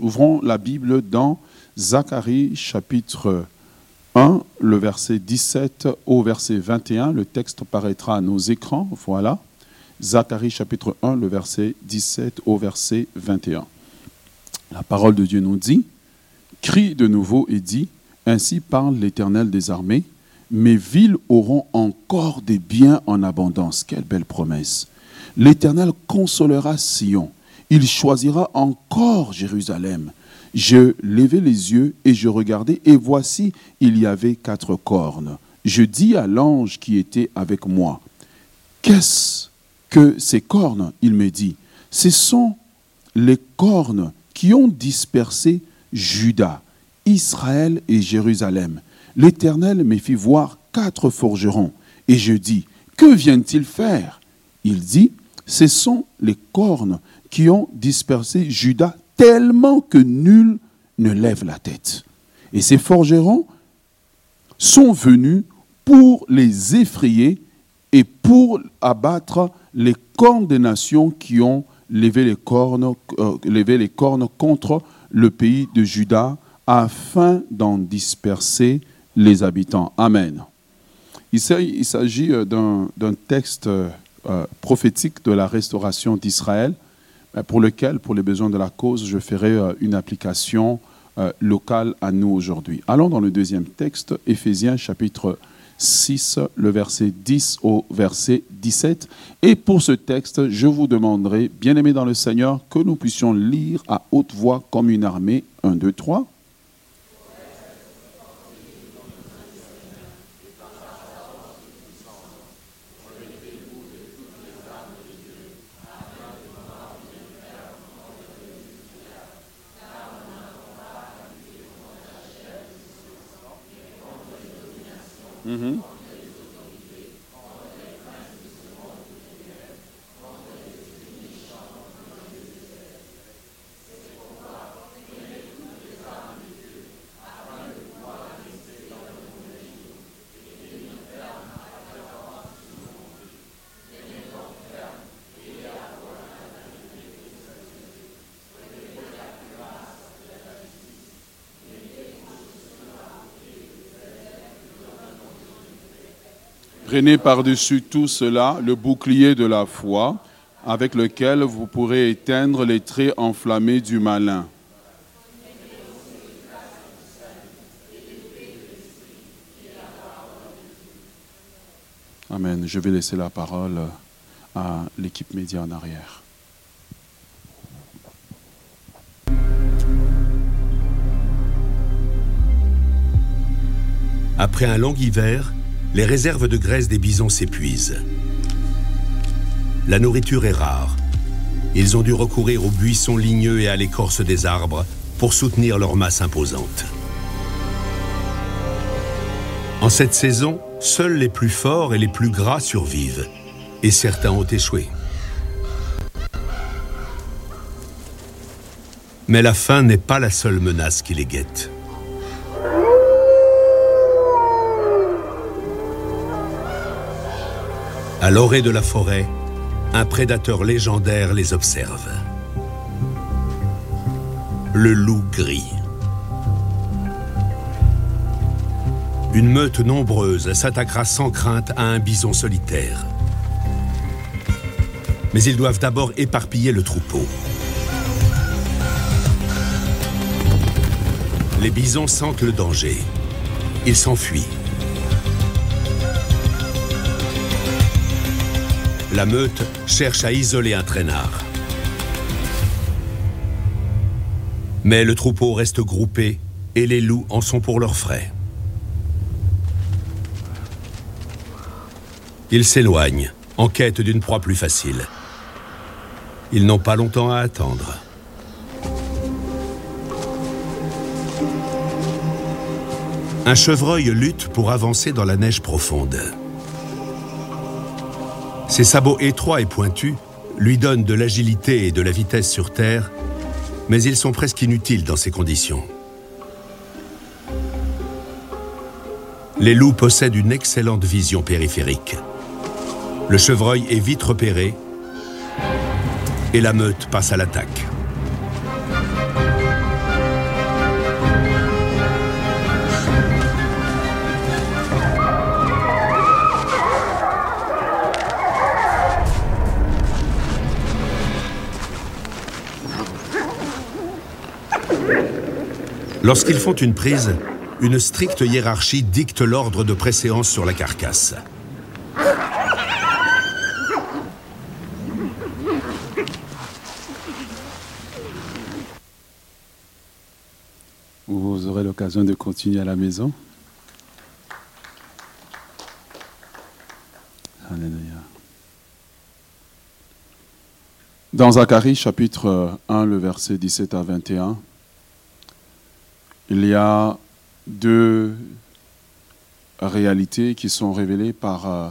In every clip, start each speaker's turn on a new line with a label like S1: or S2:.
S1: Ouvrons la Bible dans Zacharie chapitre 1, le verset 17 au verset 21. Le texte paraîtra à nos écrans. Voilà. Zacharie chapitre 1, le verset 17 au verset 21. La parole de Dieu nous dit, crie de nouveau et dit, ainsi parle l'Éternel des armées, mes villes auront encore des biens en abondance. Quelle belle promesse. L'Éternel consolera Sion il choisira encore Jérusalem. Je levai les yeux et je regardai, et voici, il y avait quatre cornes. Je dis à l'ange qui était avec moi, Qu'est-ce que ces cornes? Il me dit, Ce sont les cornes qui ont dispersé Juda, Israël et Jérusalem. L'Éternel me fit voir quatre forgerons, et je dis, Que viennent-ils faire? Il dit, Ce sont les cornes qui ont dispersé Judas tellement que nul ne lève la tête. Et ces forgerons sont venus pour les effrayer et pour abattre les cornes des nations qui ont levé les cornes, euh, les cornes contre le pays de Juda afin d'en disperser les habitants. Amen. Il s'agit euh, d'un texte euh, prophétique de la restauration d'Israël pour lequel, pour les besoins de la cause, je ferai euh, une application euh, locale à nous aujourd'hui. Allons dans le deuxième texte, Éphésiens chapitre 6, le verset 10 au verset 17. Et pour ce texte, je vous demanderai, bien-aimés dans le Seigneur, que nous puissions lire à haute voix comme une armée. 1, 2, 3. Mm-hmm. Prenez par-dessus tout cela le bouclier de la foi, avec lequel vous pourrez éteindre les traits enflammés du malin. Amen. Je vais laisser la parole à l'équipe média en arrière.
S2: Après un long hiver, les réserves de graisse des bisons s'épuisent. La nourriture est rare. Ils ont dû recourir aux buissons ligneux et à l'écorce des arbres pour soutenir leur masse imposante. En cette saison, seuls les plus forts et les plus gras survivent, et certains ont échoué. Mais la faim n'est pas la seule menace qui les guette. À l'orée de la forêt, un prédateur légendaire les observe. Le loup gris. Une meute nombreuse s'attaquera sans crainte à un bison solitaire. Mais ils doivent d'abord éparpiller le troupeau. Les bisons sentent le danger. Ils s'enfuient. La meute cherche à isoler un traînard. Mais le troupeau reste groupé et les loups en sont pour leurs frais. Ils s'éloignent, en quête d'une proie plus facile. Ils n'ont pas longtemps à attendre. Un chevreuil lutte pour avancer dans la neige profonde. Ses sabots étroits et pointus lui donnent de l'agilité et de la vitesse sur Terre, mais ils sont presque inutiles dans ces conditions. Les loups possèdent une excellente vision périphérique. Le chevreuil est vite repéré et la meute passe à l'attaque. Lorsqu'ils font une prise, une stricte hiérarchie dicte l'ordre de préséance sur la carcasse.
S1: Vous aurez l'occasion de continuer à la maison. Dans Zacharie chapitre 1, le verset 17 à 21, il y a deux réalités qui sont révélées par euh,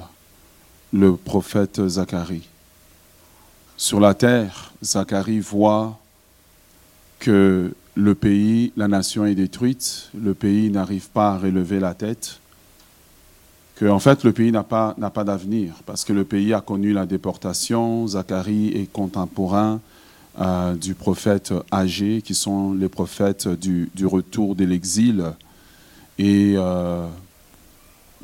S1: le prophète Zacharie. Sur la terre, Zacharie voit que le pays, la nation est détruite, le pays n'arrive pas à relever la tête, que en fait le pays n'a pas, n'a pas d'avenir, parce que le pays a connu la déportation, Zacharie est contemporain euh, du prophète âgé, qui sont les prophètes du, du retour de l'exil. Et euh,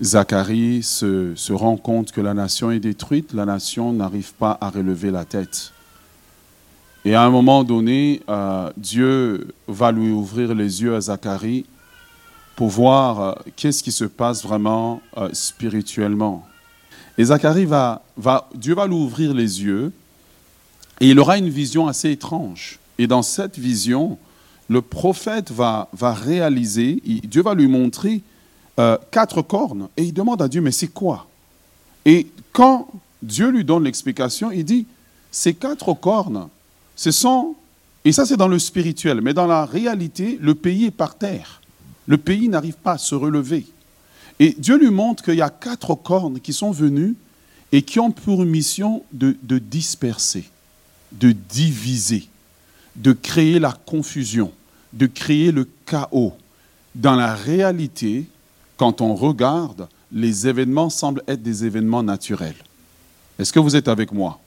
S1: Zacharie se, se rend compte que la nation est détruite, la nation n'arrive pas à relever la tête. Et à un moment donné, euh, Dieu va lui ouvrir les yeux à Zacharie pour voir qu'est-ce qui se passe vraiment spirituellement. Et Zacharie va, va, Dieu va lui ouvrir les yeux et il aura une vision assez étrange. Et dans cette vision, le prophète va, va réaliser, Dieu va lui montrer euh, quatre cornes et il demande à Dieu, mais c'est quoi? Et quand Dieu lui donne l'explication, il dit, ces quatre cornes, ce sont, et ça c'est dans le spirituel, mais dans la réalité, le pays est par terre. Le pays n'arrive pas à se relever. Et Dieu lui montre qu'il y a quatre cornes qui sont venues et qui ont pour mission de disperser, de diviser, de créer la confusion, de créer le chaos. Dans la réalité, quand on regarde, les événements semblent être des événements naturels. Est-ce que vous êtes avec moi?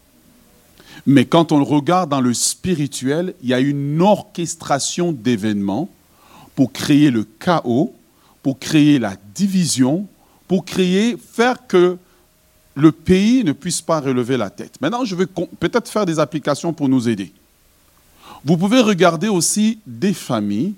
S1: Mais quand on regarde dans le spirituel, il y a une orchestration d'événements pour créer le chaos, pour créer la division, pour créer, faire que le pays ne puisse pas relever la tête. Maintenant, je vais peut-être faire des applications pour nous aider. Vous pouvez regarder aussi des familles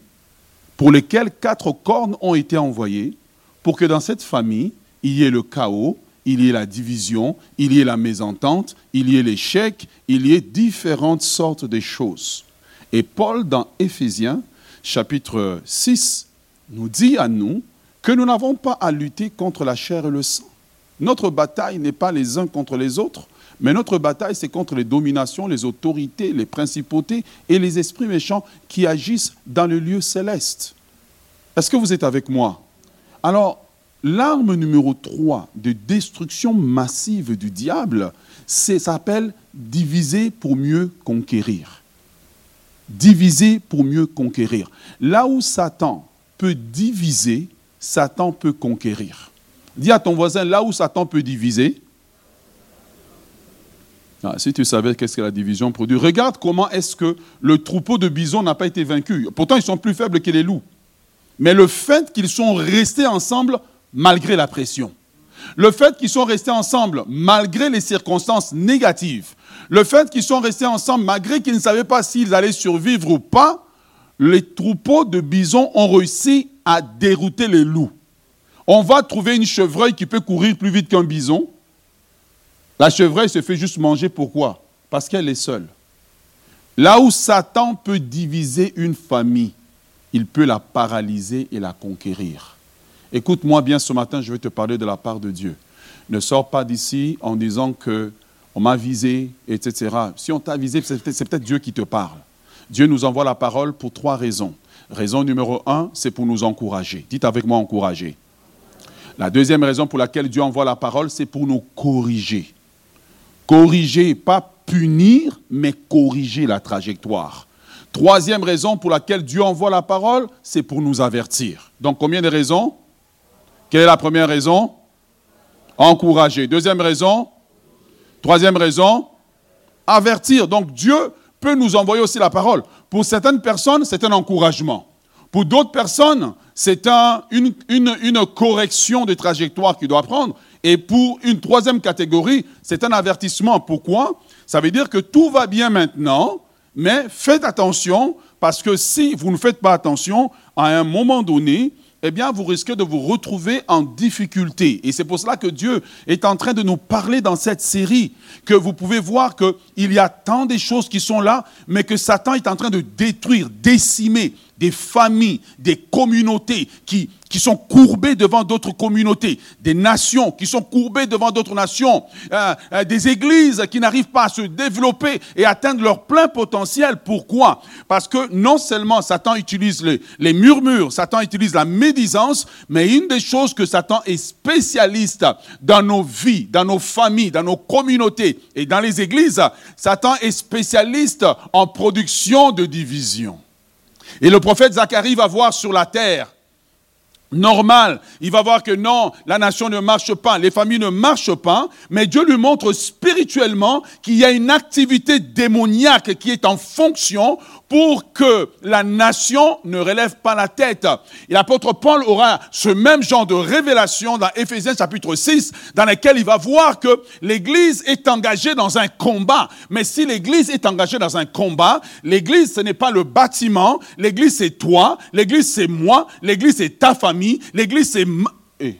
S1: pour lesquelles quatre cornes ont été envoyées pour que dans cette famille, il y ait le chaos, il y ait la division, il y ait la mésentente, il y ait l'échec, il y ait différentes sortes de choses. Et Paul, dans Éphésiens, chapitre 6, nous dit à nous que nous n'avons pas à lutter contre la chair et le sang. Notre bataille n'est pas les uns contre les autres, mais notre bataille, c'est contre les dominations, les autorités, les principautés et les esprits méchants qui agissent dans le lieu céleste. Est-ce que vous êtes avec moi? Alors, l'arme numéro 3 de destruction massive du diable, c'est- s'appelle diviser pour mieux conquérir. Diviser pour mieux conquérir. Là où Satan peut diviser, Satan peut conquérir. Dis à ton voisin, là où Satan peut diviser, ah, si tu savais qu'est-ce que la division produit, regarde comment est-ce que le troupeau de bisons n'a pas été vaincu. Pourtant, ils sont plus faibles que les loups. Mais le fait qu'ils sont restés ensemble malgré la pression, le fait qu'ils sont restés ensemble malgré les circonstances négatives, le fait qu'ils sont restés ensemble malgré qu'ils ne savaient pas s'ils allaient survivre ou pas, les troupeaux de bisons ont réussi à dérouter les loups. On va trouver une chevreuil qui peut courir plus vite qu'un bison. La chevreuil se fait juste manger. Pourquoi? Parce qu'elle est seule. Là où Satan peut diviser une famille, il peut la paralyser et la conquérir. Écoute-moi bien ce matin, je vais te parler de la part de Dieu. Ne sors pas d'ici en disant que on m'a visé, etc. Si on t'a visé, c'est peut-être, Dieu qui te parle. Dieu nous envoie la parole pour trois raisons. Raison numéro un, c'est pour nous encourager. Dites avec moi encourager. La deuxième raison pour laquelle Dieu envoie la parole, c'est pour nous corriger. Corriger, pas punir, mais corriger la trajectoire. Troisième raison pour laquelle Dieu envoie la parole, c'est pour nous avertir. Donc combien de raisons? Quelle est la première raison? Encourager. Deuxième raison Troisième raison Avertir. Donc Dieu peut nous envoyer aussi la parole. Pour certaines personnes, c'est un encouragement. Pour d'autres personnes, c'est un- une, une- une correction de trajectoire qu'il doit prendre. Et pour une troisième catégorie, c'est un avertissement. Pourquoi? Ça veut dire que tout va bien maintenant, mais faites attention Parce que si vous ne faites pas attention, à un moment donné, eh bien, vous risquez de vous retrouver en difficulté. Et c'est pour cela que Dieu est en train de nous parler dans cette série, que vous pouvez voir qu'il y a tant de choses qui sont là, mais que Satan est en train de détruire, décimer des familles, des communautés qui, qui sont courbées devant d'autres communautés, des nations qui sont courbées devant d'autres nations, euh, euh, des églises qui n'arrivent pas à se développer et atteindre leur plein potentiel. Pourquoi? Parce que non seulement Satan utilise les, les murmures, Satan utilise la médisance, mais une des choses que Satan est spécialiste dans nos vies, dans nos familles, dans nos communautés et dans les églises, Satan est spécialiste en production de division. Et le prophète Zacharie va voir sur la terre normal. Il va voir que non, la nation ne marche pas, les familles ne marchent pas, mais Dieu lui montre spirituellement qu'il y a une activité démoniaque qui est en fonction pour que la nation ne relève pas la tête. Et l'apôtre Paul aura ce même genre de révélation dans Éphésiens chapitre 6, dans lequel il va voir que l'Église est engagée dans un combat. Mais si l'Église est engagée dans un combat, l'Église, ce n'est pas le bâtiment, l'Église, c'est toi, l'Église, c'est moi, l'Église, c'est ta famille, l'Église, c'est... Eh.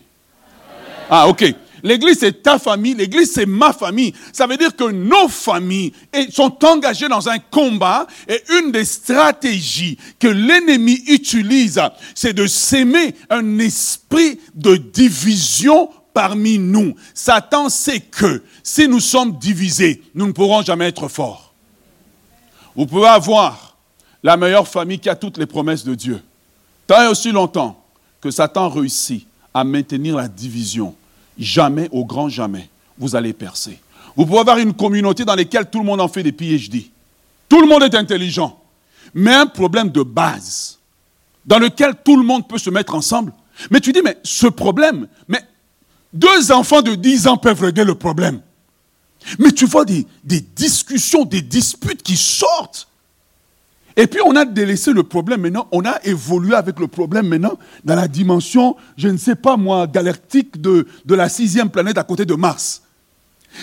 S1: Ah, ok. L'église, c'est ta famille, l'église, c'est ma famille. Ça veut dire que nos familles sont engagées dans un combat et une des stratégies que l'ennemi utilise, c'est de s'aimer un esprit de division parmi nous. Satan sait que si nous sommes divisés, nous ne pourrons jamais être forts. Vous pouvez avoir la meilleure famille qui a toutes les promesses de Dieu. Tant et aussi longtemps que Satan réussit à maintenir la division, jamais, au grand jamais, vous allez percer. Vous pouvez avoir une communauté dans laquelle tout le monde en fait des PhD. Tout le monde est intelligent. Mais un problème de base, dans lequel tout le monde peut se mettre ensemble. Mais tu dis, mais ce problème, mais deux enfants de 10 ans peuvent régler le problème. Mais tu vois des, des discussions, des disputes qui sortent. Et puis on a délaissé le problème maintenant, on a évolué avec le problème maintenant dans la dimension, je ne sais pas moi, galactique de, la sixième planète à côté de Mars.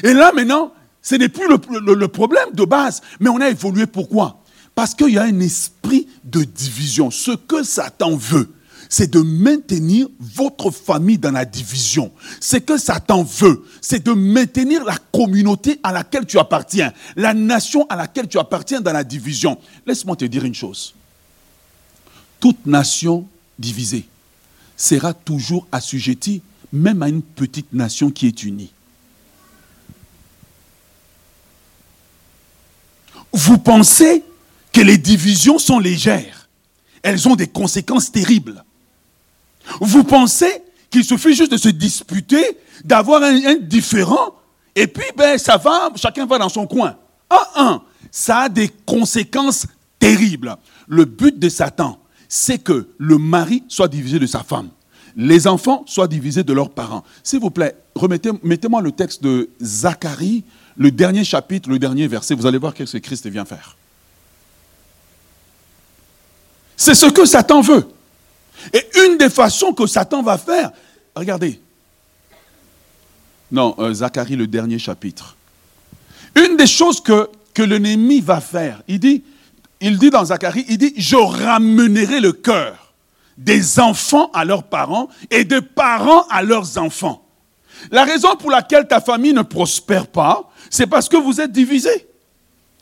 S1: Et là maintenant, ce n'est plus le, le problème de base, mais on a évolué. Pourquoi? Parce qu'il y a un esprit de division. Ce que Satan veut, c'est de maintenir votre famille dans la division. Ce que Satan veut, c'est de maintenir la communauté à laquelle tu appartiens, la nation à laquelle tu appartiens dans la division. Laisse-moi te dire une chose. Toute nation divisée sera toujours assujettie même à une petite nation qui est unie. Vous pensez que les divisions sont légères. Elles ont des conséquences terribles. Vous pensez qu'il suffit juste de se disputer, d'avoir un, différent, et puis ben, ça va, chacun va dans son coin. Ah, un, ça a des conséquences terribles. Le but de Satan, c'est que le mari soit divisé de sa femme, les enfants soient divisés de leurs parents. S'il vous plaît, remettez, mettez-moi le texte de Zacharie, le dernier chapitre, le dernier verset. Vous allez voir qu'est-ce que Christ vient faire. C'est ce que Satan veut. Et une des façons que Satan va faire, regardez. Non, euh, Zacharie, le dernier chapitre. Une des choses que, que l'ennemi va faire, il dit, il dit dans Zacharie, il dit, je ramènerai le cœur des enfants à leurs parents et des parents à leurs enfants. La raison pour laquelle ta famille ne prospère pas, c'est parce que vous êtes divisés.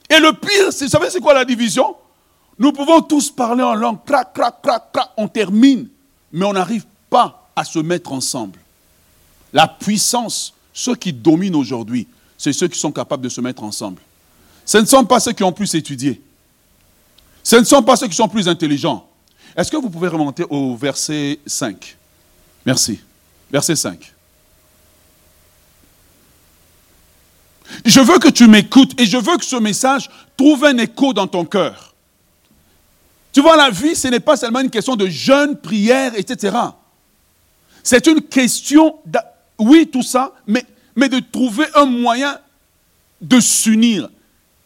S1: Et le pire, vous savez c'est quoi la division? Nous pouvons tous parler en langue, crac, crac, crac, crac, on termine, mais on n'arrive pas à se mettre ensemble. La puissance, ceux qui dominent aujourd'hui, c'est ceux qui sont capables de se mettre ensemble. Ce ne sont pas ceux qui ont plus étudié. Ce ne sont pas ceux qui sont plus intelligents. Est-ce que vous pouvez remonter au verset 5 Merci. Verset 5. Je veux que tu m'écoutes et je veux que ce message trouve un écho dans ton cœur. Tu vois, la vie, ce n'est pas seulement une question de jeûne, prière, etc. C'est une question, oui, tout ça, mais, mais de trouver un moyen de s'unir,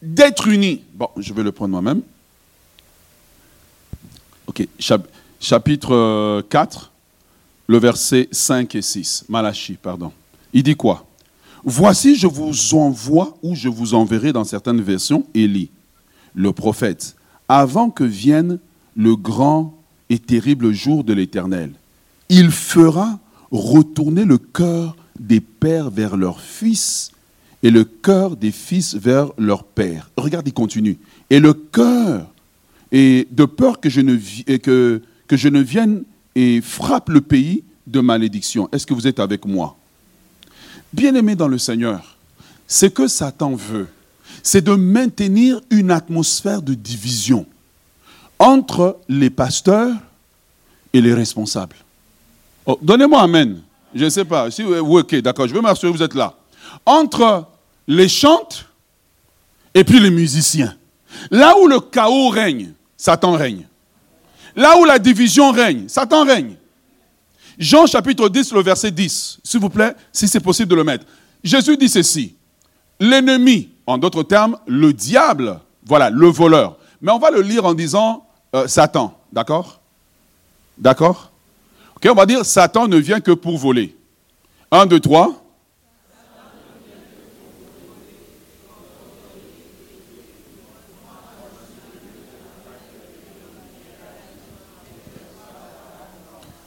S1: d'être unis. Bon, je vais le prendre moi-même. Ok, chapitre 4, euh, le verset 5 et 6. Malachi, pardon. Il dit quoi? Voici, je vous envoie ou je vous enverrai dans certaines versions, Élie, le prophète, avant que vienne le grand et terrible jour de l'Éternel. Il fera retourner le cœur des pères vers leurs fils et le cœur des fils vers leur père. Regarde, il continue. Et le cœur, et de peur que je ne, que, je ne vienne et frappe le pays de malédiction. Est-ce que vous êtes avec moi? Bien-aimé dans le Seigneur, ce que Satan veut, c'est de maintenir une atmosphère de division entre les pasteurs et les responsables. Oh, donnez-moi Amen. Je ne sais pas. Si, ok, d'accord, je veux m'assurer vous êtes là. Entre les chantes et puis les musiciens. Là où le chaos règne, Satan règne. Là où la division règne, Satan règne. Jean chapitre 10, le verset 10, s'il vous plaît, si c'est possible de le mettre. Jésus dit ceci. L'ennemi, en d'autres termes, le diable, voilà, le voleur. Mais on va le lire en disant euh, Satan, d'accord? D'accord? Ok, on va dire Satan ne vient que pour voler. Un, deux, trois.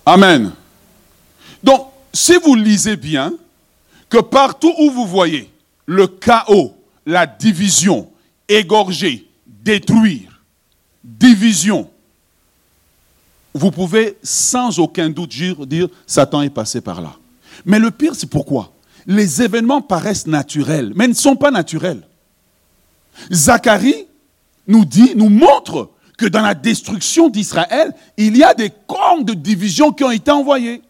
S1: Amen. Donc, si vous lisez bien, que partout où vous voyez le chaos, la division, égorger, détruire, division, vous pouvez sans aucun doute dire, Satan est passé par là. Mais le pire, c'est pourquoi? Les événements paraissent naturels, mais ne sont pas naturels. Zacharie nous dit, nous montre que dans la destruction d'Israël, il y a des corps de division qui ont été envoyés.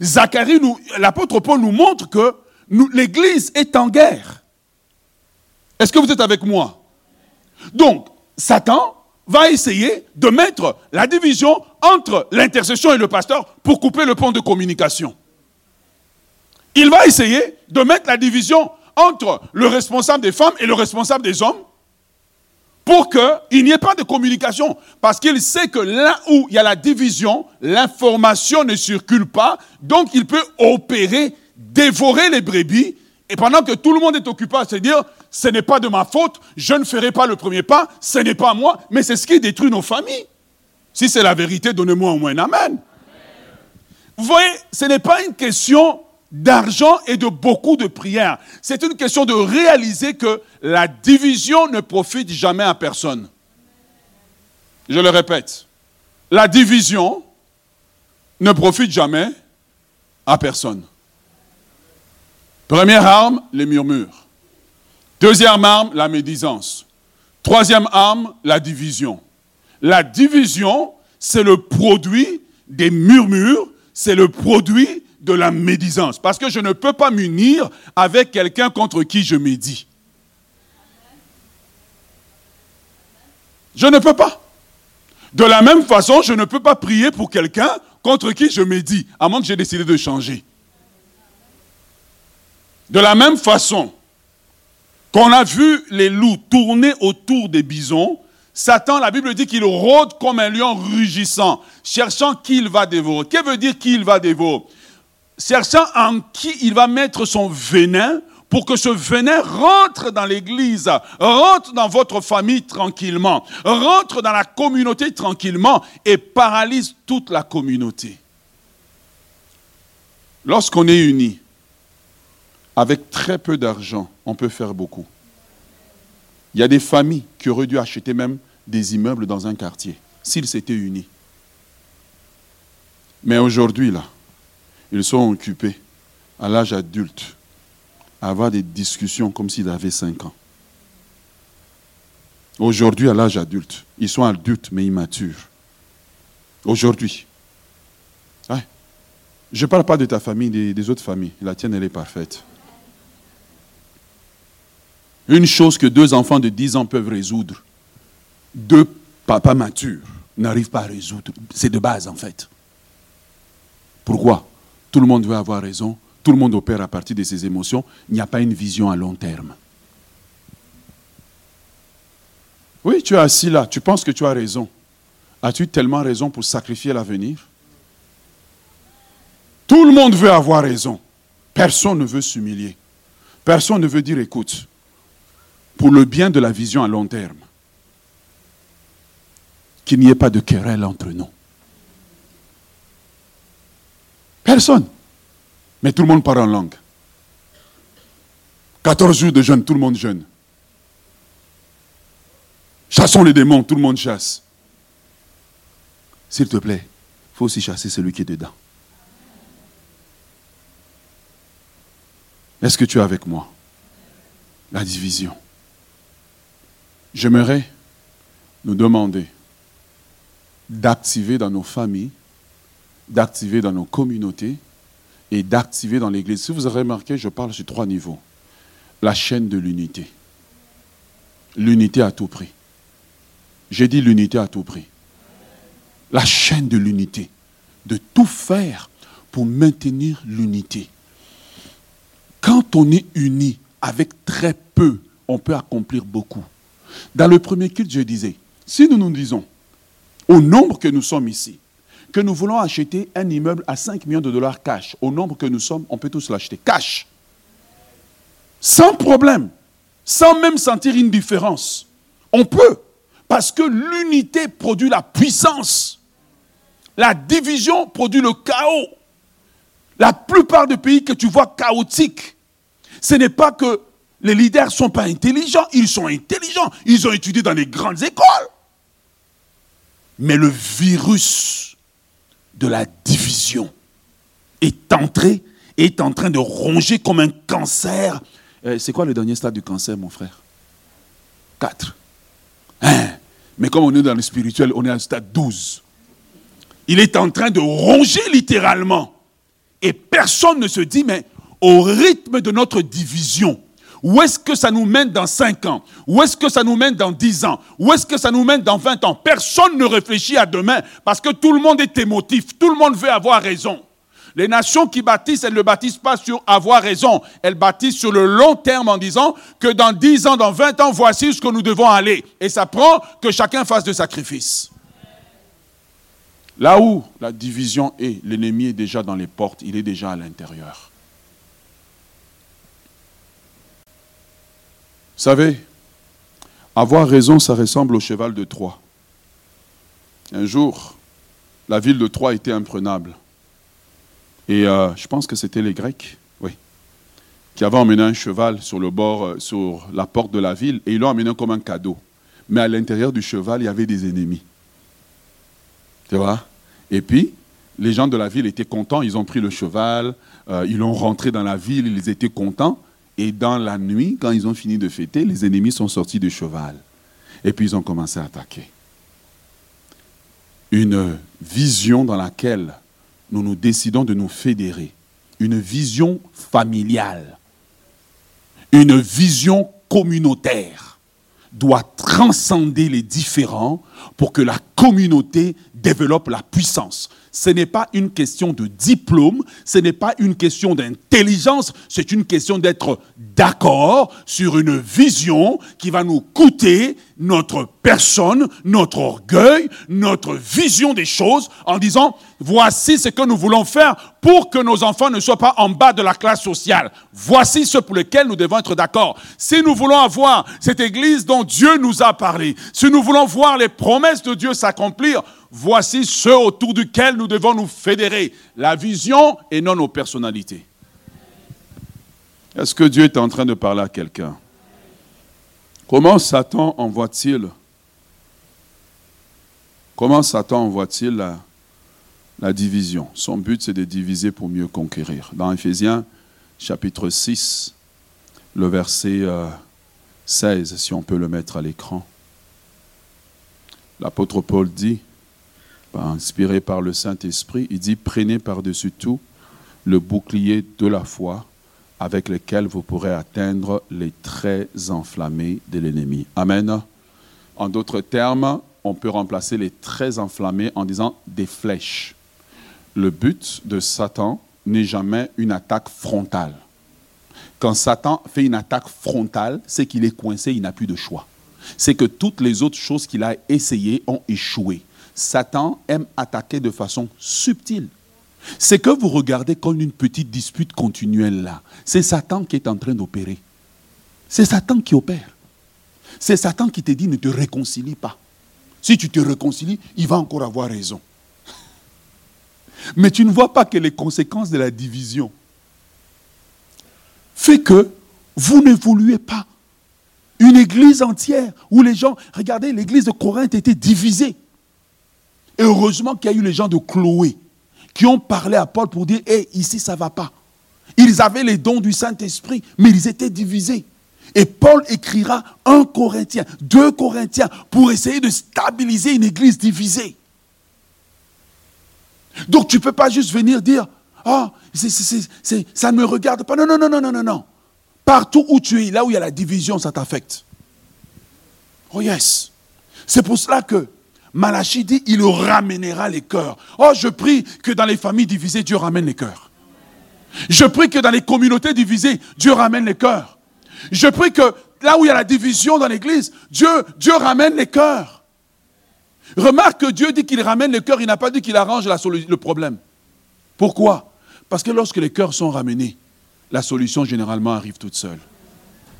S1: Zacharie, l'apôtre Paul nous montre que l'Église est en guerre. Est-ce que vous êtes avec moi? Donc, Satan va essayer de mettre la division entre l'intercession et le pasteur pour couper le pont de communication. Il va essayer de mettre la division entre le responsable des femmes et le responsable des hommes pour qu'il n'y ait pas de communication. Parce qu'il sait que là où il y a la division, l'information ne circule pas, donc il peut opérer, dévorer les brebis, et pendant que tout le monde est occupé à se dire, ce n'est pas de ma faute, je ne ferai pas le premier pas, ce n'est pas moi, mais c'est ce qui détruit nos familles. Si c'est la vérité, donnez-moi au moins un amen. Vous voyez, ce n'est pas une question d'argent et de beaucoup de prières. C'est une question de réaliser que la division ne profite jamais à personne. Je le répète, la division ne profite jamais à personne. Première arme, les murmures. Deuxième arme, la médisance. Troisième arme, la division. La division, c'est le produit des murmures, c'est le produit de la médisance. Parce que je ne peux pas m'unir avec quelqu'un contre qui je médis. Je ne peux pas. De la même façon, je ne peux pas prier pour quelqu'un contre qui je médis, à moins que j'ai décidé de changer. De la même façon qu'on a vu les loups tourner autour des bisons, Satan, la Bible dit qu'il rôde comme un lion rugissant, cherchant qui il va dévorer. Que veut dire qui il va dévorer? Cherchant en qui il va mettre son venin pour que ce venin rentre dans l'église, rentre dans votre famille tranquillement, rentre dans la communauté tranquillement et paralyse toute la communauté. Lorsqu'on est unis, avec très peu d'argent, on peut faire beaucoup. Il y a des familles qui auraient dû acheter même des immeubles dans un quartier, s'ils s'étaient unis. Mais aujourd'hui, là, ils sont occupés à l'âge adulte à avoir des discussions comme s'ils avaient 5 ans. Aujourd'hui, à l'âge adulte, ils sont adultes mais immatures. Aujourd'hui. Je ne parle pas de ta famille, des, des autres familles. La tienne, elle est parfaite. Une chose que deux enfants de 10 ans peuvent résoudre, deux papas matures n'arrivent pas à résoudre. C'est de base, en fait. Pourquoi? Tout le monde veut avoir raison, tout le monde opère à partir de ses émotions, il n'y a pas une vision à long terme. Oui, tu es assis là, tu penses que tu as raison. As-tu tellement raison pour sacrifier l'avenir? Tout le monde veut avoir raison. Personne ne veut s'humilier. Personne ne veut dire écoute, pour le bien de la vision à long terme. qu'il n'y ait pas de querelle entre nous. Personne. Mais tout le monde parle en langue. 14 jours de jeûne, tout le monde jeûne. Chassons les démons, tout le monde chasse. S'il te plaît, il faut aussi chasser celui qui est dedans. Est-ce que tu es avec moi? La division. J'aimerais nous demander d'activer dans nos familles, d'activer dans nos communautés et d'activer dans l'Église. Si vous avez remarqué, je parle sur trois niveaux. La chaîne de l'unité. L'unité à tout prix. J'ai dit l'unité à tout prix. La chaîne de l'unité. De tout faire pour maintenir l'unité. Quand on est uni avec très peu, on peut accomplir beaucoup. Dans le premier culte, je disais, si nous nous disons, au nombre que nous sommes ici, que nous voulons acheter un immeuble à 5 millions de dollars cash, au nombre que nous sommes, on peut tous l'acheter cash. Sans problème, sans même sentir une différence. On peut, parce que l'unité produit la puissance. La division produit le chaos. La plupart des pays que tu vois chaotiques, ce n'est pas que les leaders ne sont pas intelligents, ils sont intelligents, ils ont étudié dans les grandes écoles. Mais le virus de la division est entré, est en train de ronger comme un cancer. Euh, c'est quoi le dernier stade du cancer, mon frère? Quatre. Hein? Mais comme on est dans le spirituel, on est à stade 12. Il est en train de ronger littéralement. Et personne ne se dit, mais au rythme de notre division, où est-ce que ça nous mène dans 5 ans? Où est-ce que ça nous mène dans 10 ans? Où est-ce que ça nous mène dans 20 ans? Personne ne réfléchit à demain parce que tout le monde est émotif, tout le monde veut avoir raison. Les nations qui bâtissent, elles ne bâtissent pas sur avoir raison, elles bâtissent sur le long terme en disant que dans 10 ans, dans 20 ans, voici ce que nous devons aller. Et ça prend que chacun fasse de sacrifices. Là où la division est, l'ennemi est déjà dans les portes, il est déjà à l'intérieur. Savez, avoir raison, ça ressemble au cheval de Troie. Un jour, la ville de Troie était imprenable. Et euh, je pense que c'était les Grecs, oui, qui avaient emmené un cheval sur le bord, euh, sur la porte de la ville, et ils l'ont emmené comme un cadeau. Mais à l'intérieur du cheval, il y avait des ennemis. Tu vois? Et puis, les gens de la ville étaient contents, ils ont pris le cheval, euh, ils l'ont rentré dans la ville, ils étaient contents. Et dans la nuit, quand ils ont fini de fêter, les ennemis sont sortis du cheval. Et puis ils ont commencé à attaquer. Une vision dans laquelle nous nous décidons de nous fédérer. Une vision familiale. Une vision communautaire doit transcender les différents pour que la communauté développe la puissance ce n'est pas une question de diplôme, ce n'est pas une question d'intelligence, c'est une question d'être d'accord sur une vision qui va nous coûter notre personne, notre orgueil, notre vision des choses en disant, voici ce que nous voulons faire pour que nos enfants ne soient pas en bas de la classe sociale. Voici ce pour lequel nous devons être d'accord. Si nous voulons avoir cette église dont Dieu nous a parlé, si nous voulons voir les promesses de Dieu s'accomplir, voici ceux autour duquel nous devons nous fédérer. La vision et non nos personnalités. Est-ce que Dieu est en train de parler à quelqu'un? Comment Satan envoie-t-il? Comment Satan envoie-t-il la, division? Son but, c'est de diviser pour mieux conquérir. Dans Ephésiens, chapitre 6, le verset 16, euh, si on peut le mettre à l'écran, l'apôtre Paul dit, inspiré par le Saint-Esprit, il dit, prenez par-dessus tout le bouclier de la foi avec lequel vous pourrez atteindre les traits enflammés de l'ennemi. Amen. En d'autres termes, on peut remplacer les traits enflammés en disant des flèches. Le but de Satan n'est jamais une attaque frontale. Quand Satan fait une attaque frontale, c'est qu'il est coincé, il n'a plus de choix. C'est que toutes les autres choses qu'il a essayées ont échoué. Satan aime attaquer de façon subtile. C'est que vous regardez comme une petite dispute continuelle là. C'est Satan qui est en train d'opérer. C'est Satan qui opère. C'est Satan qui te dit ne te réconcilie pas. Si tu te réconcilies, il va encore avoir raison. Mais tu ne vois pas que les conséquences de la division fait que vous n'évoluez pas. Une église entière où les gens, regardez, l'église de Corinthe était divisée. Heureusement qu'il y a eu les gens de Chloé qui ont parlé à Paul pour dire, hé, ici ça ne va pas. Ils avaient les dons du Saint-Esprit, mais ils étaient divisés. Et Paul écrira un Corinthien, deux Corinthiens, pour essayer de stabiliser une église divisée. Donc tu ne peux pas juste venir dire, ah, ça ne me regarde pas. Non, non, non, non, non, non, non. Partout où tu es, là où il y a la division, ça t'affecte. Oh yes. C'est pour cela que Malachi dit, il ramènera les cœurs. Oh, je prie que dans les familles divisées, Dieu ramène les cœurs. Je prie que dans les communautés divisées, Dieu ramène les cœurs. Je prie que là où il y a la division dans l'église, Dieu, Dieu ramène les cœurs. Remarque que Dieu dit qu'il ramène les cœurs, il n'a pas dit qu'il arrange le problème. Pourquoi? Parce que lorsque les cœurs sont ramenés, la solution généralement arrive toute seule.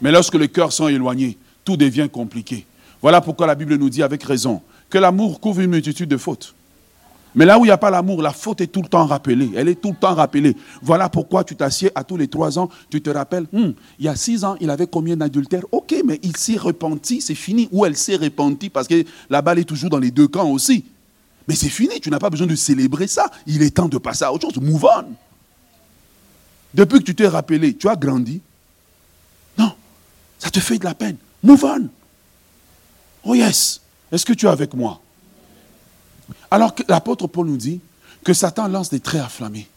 S1: Mais lorsque les cœurs sont éloignés, tout devient compliqué. Voilà pourquoi la Bible nous dit avec raison que l'amour couvre une multitude de fautes. Mais là où il n'y a pas l'amour, la faute est tout le temps rappelée. Elle est tout le temps rappelée. Voilà pourquoi tu t'assieds à tous les trois ans, tu te rappelles, hmm, il y a six ans, il avait combien d'adultères Ok, mais il s'est repenti, c'est fini. Ou elle s'est repentie parce que la balle est toujours dans les deux camps aussi. Mais c'est fini, tu n'as pas besoin de célébrer ça. Il est temps de passer à autre chose. Move on. Depuis que tu t'es rappelé, tu as grandi. Non, ça te fait de la peine. Move on. Oh yes. Est-ce que tu es avec moi? Alors que l'apôtre Paul nous dit que Satan lance des traits enflammés.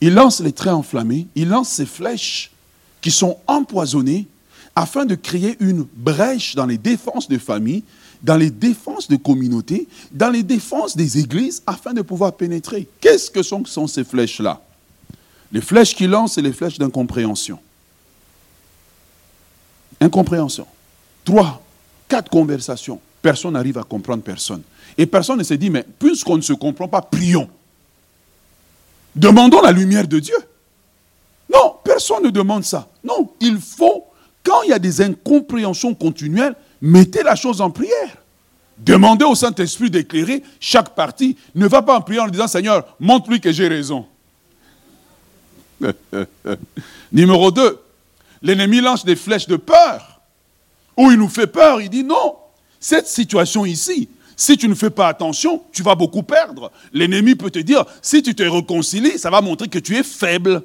S1: Il lance les traits enflammés, il lance ses flèches qui sont empoisonnées afin de créer une brèche dans les défenses de famille, dans les défenses de communautés, dans les défenses des églises, afin de pouvoir pénétrer. Qu'est-ce que sont, sont ces flèches-là? Les flèches qu'il lance, c'est les flèches d'incompréhension. Incompréhension. Trois, quatre conversations. Personne n'arrive à comprendre personne. Et personne ne s'est dit, mais puisqu'on ne se comprend pas, prions. Demandons la lumière de Dieu. Non, personne ne demande ça. Non, il faut, quand il y a des incompréhensions continuelles, mettez la chose en prière. Demandez au Saint-Esprit d'éclairer chaque partie. Ne va pas en prière en disant, Seigneur, montre-lui que j'ai raison. Numéro 2, l'ennemi lance des flèches de peur. Où il nous fait peur, il dit non, cette situation ici, si tu ne fais pas attention, tu vas beaucoup perdre. L'ennemi peut te dire, si tu te réconcilies, ça va montrer que tu es faible.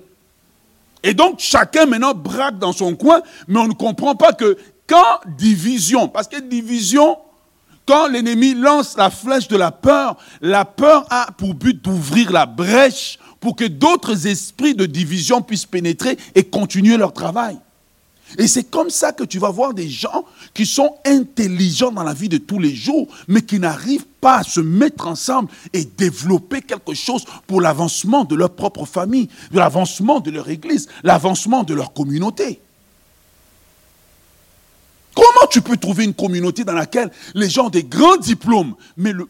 S1: Et donc chacun maintenant braque dans son coin, mais on ne comprend pas que quand division, parce que division, quand l'ennemi lance la flèche de la peur, la peur a pour but d'ouvrir la brèche pour que d'autres esprits de division puissent pénétrer et continuer leur travail. Et c'est comme ça que tu vas voir des gens qui sont intelligents dans la vie de tous les jours, mais qui n'arrivent pas à se mettre ensemble et développer quelque chose pour l'avancement de leur propre famille, de l'avancement de leur église, l'avancement de leur communauté. Comment tu peux trouver une communauté dans laquelle les gens ont des grands diplômes, mais le,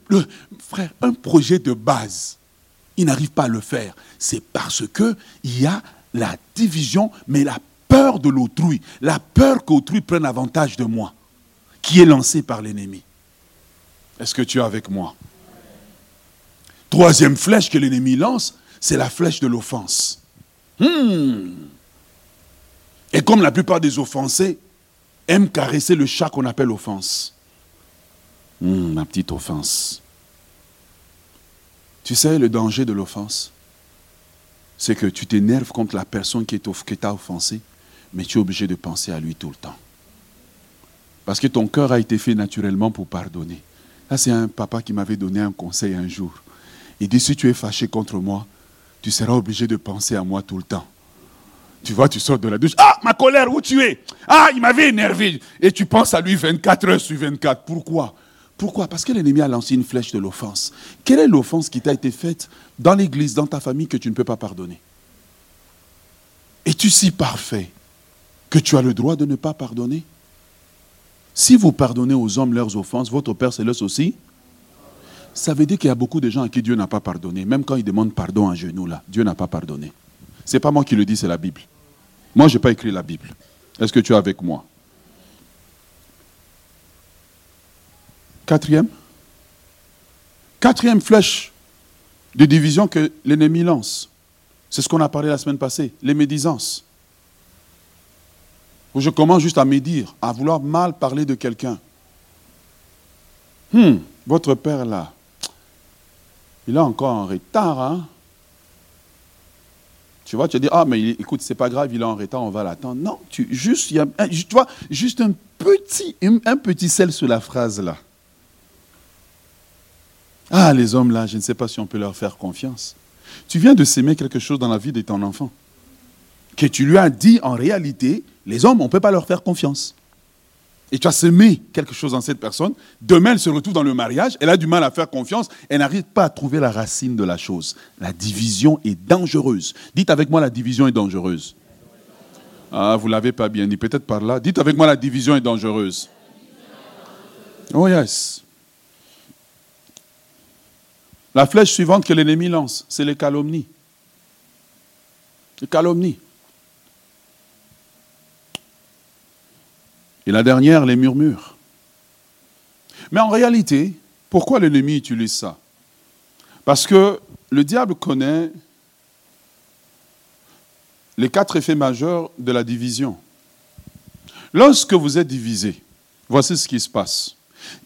S1: frère, un projet de base, ils n'arrivent pas à le faire? C'est parce qu'il y a la division, mais la peur de l'autrui, la peur qu'autrui prenne avantage de moi, qui est lancée par l'ennemi. Est-ce que tu es avec moi? Troisième flèche que l'ennemi lance, c'est la flèche de l'offense. Hmm. Et comme la plupart des offensés aiment caresser le chat qu'on appelle offense. Hmm, ma petite offense. Tu sais le danger de l'offense C'est que tu t'énerves contre la personne qui t'a offensé mais tu es obligé de penser à lui tout le temps. Parce que ton cœur a été fait naturellement pour pardonner. Là, c'est un papa qui m'avait donné un conseil un jour. Il dit, si tu es fâché contre moi, tu seras obligé de penser à moi tout le temps. Tu vois, tu sors de la douche. Ah, ma colère, où tu es? Ah, il m'avait énervé. Et tu penses à lui 24 heures sur 24. Pourquoi? Pourquoi? Parce que l'ennemi a lancé une flèche de l'offense. Quelle est l'offense qui t'a été faite dans l'église, dans ta famille, que tu ne peux pas pardonner? Es-tu si parfait? Que tu as le droit de ne pas pardonner Si vous pardonnez aux hommes leurs offenses, votre Père Céleste aussi Ça veut dire qu'il y a beaucoup de gens à qui Dieu n'a pas pardonné. Même quand ils demandent pardon à genoux, là, Dieu n'a pas pardonné. Ce n'est pas moi qui le dis, c'est la Bible. Moi, je n'ai pas écrit la Bible. Est-ce que tu es avec moi? Quatrième Quatrième flèche de division que l'ennemi lance. C'est ce qu'on a parlé la semaine passée, les médisances. Où je commence juste à médire, à vouloir mal parler de quelqu'un. Hum, votre père là, il est encore en retard, hein? Tu vois, tu dit, ah, mais écoute, c'est pas grave, il est en retard, on va l'attendre. Non, tu, juste, vois, juste un petit, un petit sel sur la phrase là. Ah, les hommes là, je ne sais pas si on peut leur faire confiance. Tu viens de s'aimer quelque chose dans la vie de ton enfant. Que tu lui as dit, en réalité, les hommes, on ne peut pas leur faire confiance. Et tu as semé quelque chose dans cette personne. Demain, elle se retrouve dans le mariage. Elle a du mal à faire confiance. Elle n'arrive pas à trouver la racine de la chose. La division est dangereuse. Dites avec moi, la division est dangereuse. Ah, vous ne l'avez pas bien dit. Peut-être par là. Dites avec moi, la division est dangereuse. Oh yes. La flèche suivante que l'ennemi lance, c'est les calomnies. Les calomnies. Et la dernière, les murmures. Mais en réalité, pourquoi l'ennemi utilise ça? Parce que le diable connaît les quatre effets majeurs de la division. Lorsque vous êtes divisé, voici ce qui se passe.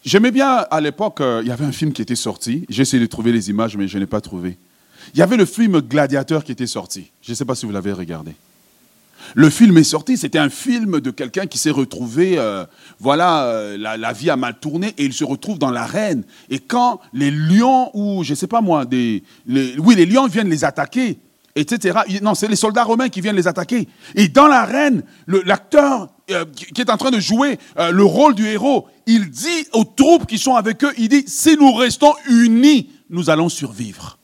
S1: J'aimais bien, à l'époque, euh, il y avait un film qui était sorti. J'ai essayé de trouver les images, mais je n'ai pas trouvé. Il y avait le film Gladiateur qui était sorti. Je ne sais pas si vous l'avez regardé. Le film est sorti, c'était un film de quelqu'un qui s'est retrouvé, euh, voilà, euh, la, vie a mal tourné et il se retrouve dans l'arène. Et quand les lions, ou je ne sais pas moi, des, oui, les lions viennent les attaquer, etc. Non, c'est les soldats romains qui viennent les attaquer. Et dans l'arène, l'acteur euh, qui est en train de jouer le rôle du héros, il dit aux troupes qui sont avec eux, il dit, si nous restons unis, nous allons survivre.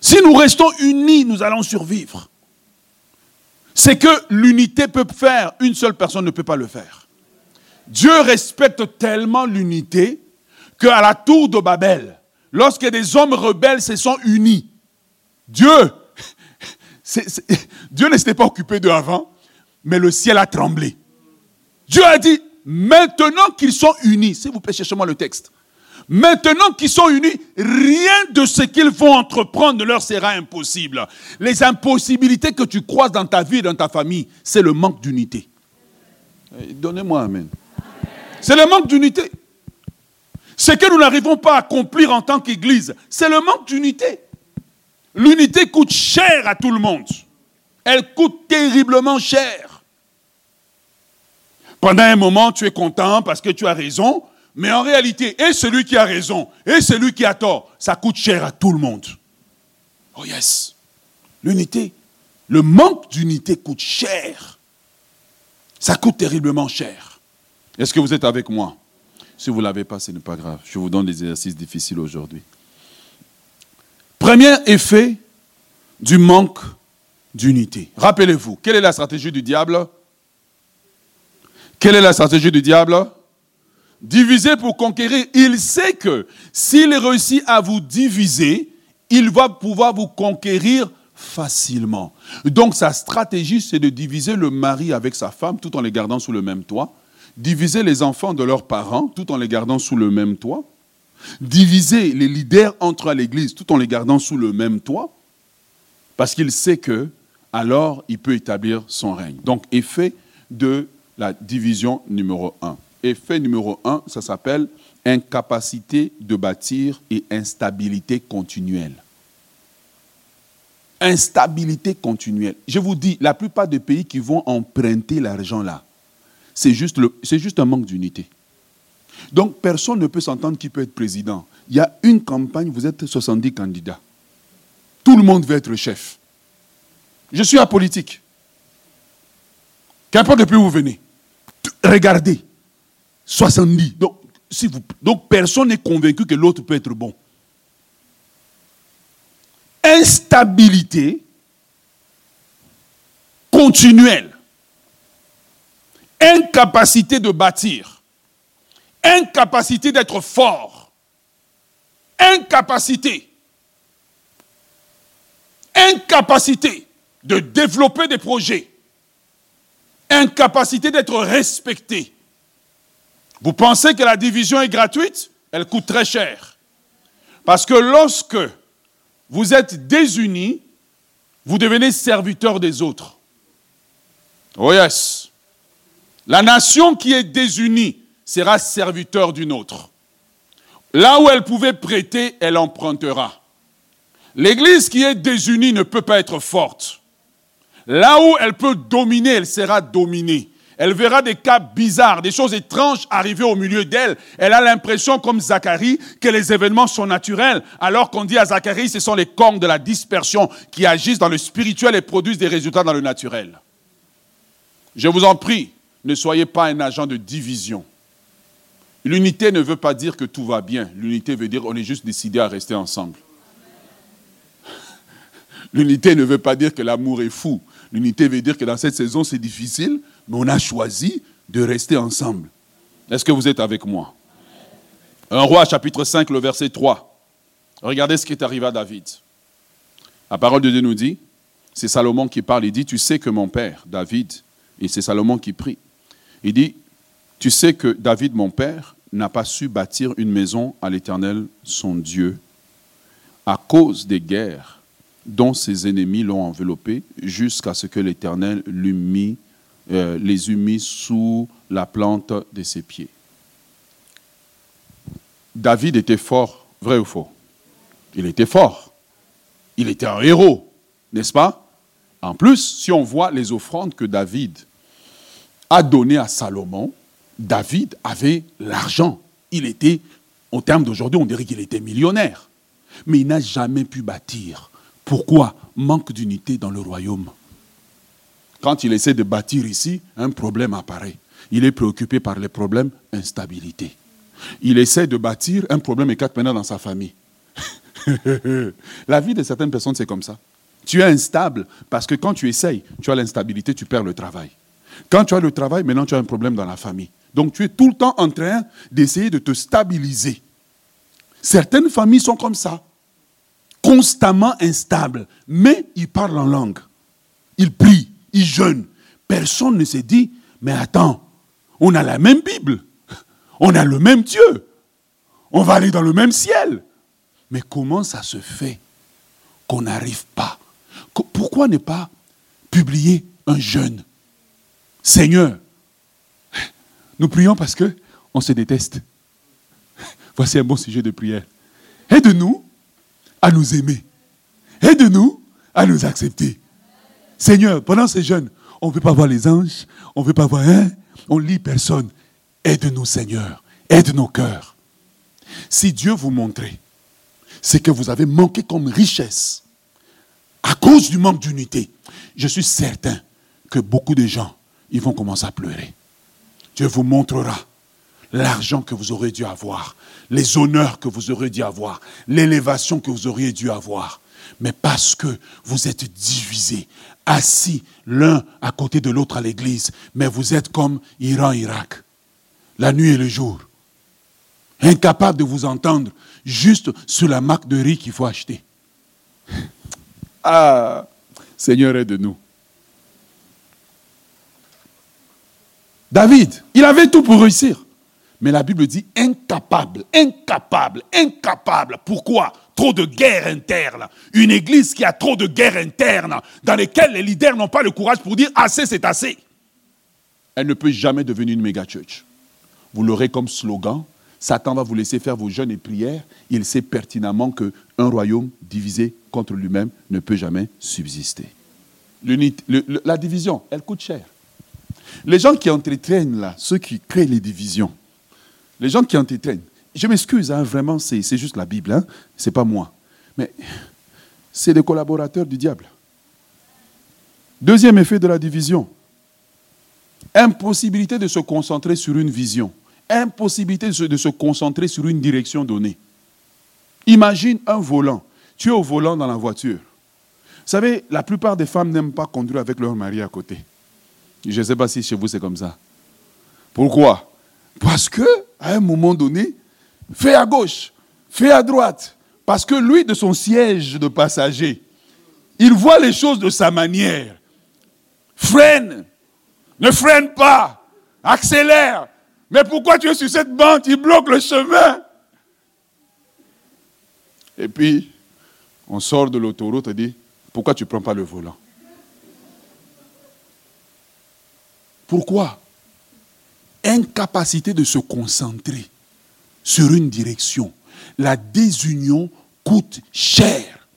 S1: Si nous restons unis, nous allons survivre c'est que l'unité peut faire, une seule personne ne peut pas le faire. Dieu respecte tellement l'unité qu'à la tour de Babel, lorsque des hommes rebelles se sont unis, Dieu, Dieu ne s'était pas occupé de avant, mais le ciel a tremblé. Dieu a dit, maintenant qu'ils sont unis, s'il vous plaît, cherchez-moi le texte. Maintenant qu'ils sont unis, rien de ce qu'ils vont entreprendre ne leur sera impossible. Les impossibilités que tu croises dans ta vie et dans ta famille, c'est le manque d'unité. Eh, donnez-moi Amen. C'est le manque d'unité. Ce que nous n'arrivons pas à accomplir en tant qu'Église, c'est le manque d'unité. L'unité coûte cher à tout le monde. Elle coûte terriblement cher. Pendant un moment, tu es content parce que tu as raison, mais en réalité, et celui qui a raison, et celui qui a tort, ça coûte cher à tout le monde. Oh yes. L'unité. Le manque d'unité coûte cher. Ça coûte terriblement cher. Est-ce que vous êtes avec moi? Si vous ne l'avez pas, ce n'est pas grave. Je vous donne des exercices difficiles aujourd'hui. Premier effet du manque d'unité. Rappelez-vous, quelle est la stratégie du diable? Quelle est la stratégie du diable? Diviser pour conquérir. Il sait que s'il réussit à vous diviser, il va pouvoir vous conquérir facilement. Donc sa stratégie, c'est de diviser le mari avec sa femme tout en les gardant sous le même toit, diviser les enfants de leurs parents tout en les gardant sous le même toit, diviser les leaders entre à l'église tout en les gardant sous le même toit, parce qu'il sait que alors il peut établir son règne. Donc effet de la division numéro un. Effet numéro un, ça s'appelle incapacité de bâtir et instabilité continuelle. Instabilité continuelle. Je vous dis, la plupart des pays qui vont emprunter l'argent là, c'est juste, un manque d'unité. Donc personne ne peut s'entendre qui peut être président. Il y a une campagne, vous êtes 70 candidats. Tout le monde veut être chef. Je suis apolitique. Qu'importe depuis où vous venez. Regardez. 70. Donc, donc personne n'est convaincu que l'autre peut être bon. Instabilité continuelle. Incapacité de bâtir. Incapacité d'être fort. Incapacité. Incapacité de développer des projets. Incapacité d'être respecté. Vous pensez que la division est gratuite? Elle coûte très cher. Parce que lorsque vous êtes désunis, vous devenez serviteur des autres. Oh yes. La nation qui est désunie sera serviteur d'une autre. Là où elle pouvait prêter, elle empruntera. L'église qui est désunie ne peut pas être forte. Là où elle peut dominer, elle sera dominée. Elle verra des cas bizarres, des choses étranges arriver au milieu d'elle. Elle a l'impression, comme Zacharie, que les événements sont naturels, alors qu'on dit à Zacharie, ce sont les cornes de la dispersion qui agissent dans le spirituel et produisent des résultats dans le naturel. Je vous en prie, ne soyez pas un agent de division. L'unité ne veut pas dire que tout va bien. L'unité veut dire qu'on est juste décidé à rester ensemble. L'unité ne veut pas dire que l'amour est fou. L'unité veut dire que dans cette saison, c'est difficile, mais on a choisi de rester ensemble. Est-ce que vous êtes avec moi? Un roi, chapitre 5, le verset 3. Regardez ce qui est arrivé à David. La parole de Dieu nous dit, c'est Salomon qui parle, il dit, tu sais que mon père, David, et c'est Salomon qui prie, il dit, tu sais que David, mon père, n'a pas su bâtir une maison à l'Éternel, son Dieu, à cause des guerres dont ses ennemis l'ont enveloppé, jusqu'à ce que l'Éternel lui mit euh, les eut mis sous la plante de ses pieds. David était fort, vrai ou faux? Il était fort. Il était un héros, n'est-ce pas? En plus, si on voit les offrandes que David a données à Salomon, David avait l'argent. Il était, au terme d'aujourd'hui, on dirait qu'il était millionnaire. Mais il n'a jamais pu bâtir. Pourquoi? Manque d'unité dans le royaume. Quand il essaie de bâtir ici, un problème apparaît. Il est préoccupé par les problèmes instabilité. Il essaie de bâtir, un problème éclate maintenant dans sa famille. La vie de certaines personnes, c'est comme ça. Tu es instable parce que quand tu essayes, tu as l'instabilité, tu perds le travail. Quand tu as le travail, maintenant tu as un problème dans la famille. Donc tu es tout le temps en train d'essayer de te stabiliser. Certaines familles sont comme ça, constamment instables, mais ils parlent en langue. Ils prient, ils jeûnent. Personne ne s'est dit, mais attends, on a la même Bible, on a le même Dieu, on va aller dans le même ciel. Mais comment ça se fait qu'on n'arrive pas? Pourquoi ne pas publier un jeûne? Seigneur, nous prions parce que on se déteste. Voici un bon sujet de prière. Aide-nous à nous aimer. Aide-nous à nous accepter. Seigneur, pendant ces jeunes, on ne veut pas voir les anges, on ne veut pas voir un, on lit personne. Aide-nous, Seigneur. Aide nos cœurs. Si Dieu vous montrait ce que vous avez manqué comme richesse à cause du manque d'unité, je suis certain que beaucoup de gens, ils vont commencer à pleurer. Dieu vous montrera l'argent que vous aurez dû avoir, les honneurs que vous aurez dû avoir, l'élévation que vous auriez dû avoir. Mais parce que vous êtes divisés, assis l'un à côté de l'autre à l'église, mais vous êtes comme Iran-Irak, la nuit et le jour, incapable de vous entendre, juste sur la marque de riz qu'il faut acheter. Ah, Seigneur, aide-nous. David, il avait tout pour réussir. Mais la Bible dit incapable, incapable, incapable. Pourquoi? Trop de guerres internes. Une église qui a trop de guerres internes, dans lesquelles les leaders n'ont pas le courage pour dire assez, c'est assez. Elle ne peut jamais devenir une méga church. Vous l'aurez comme slogan. Satan va vous laisser faire vos jeûnes et prières. Il sait pertinemment qu'un royaume divisé contre lui-même ne peut jamais subsister. la division, elle coûte cher. Les gens qui entretiennent là, ceux qui créent les divisions, les gens qui entretiennent, je m'excuse, hein, vraiment, c'est juste la Bible, hein, ce n'est pas moi. Mais c'est des collaborateurs du diable. Deuxième effet de la division, impossibilité de se concentrer sur une vision, impossibilité de se, de se concentrer sur une direction donnée. Imagine un volant, tu es au volant dans la voiture. Vous savez, la plupart des femmes n'aiment pas conduire avec leur mari à côté. Je ne sais pas si chez vous c'est comme ça. Pourquoi? Parce que à un moment donné, fais à gauche, fais à droite. Parce que lui, de son siège de passager, il voit les choses de sa manière. Freine, ne freine pas, accélère. Mais pourquoi tu es sur cette bande Il bloque le chemin? Et puis, on sort de l'autoroute et dit, pourquoi tu ne prends pas le volant? Pourquoi? Incapacité de se concentrer sur une direction. La désunion coûte cher.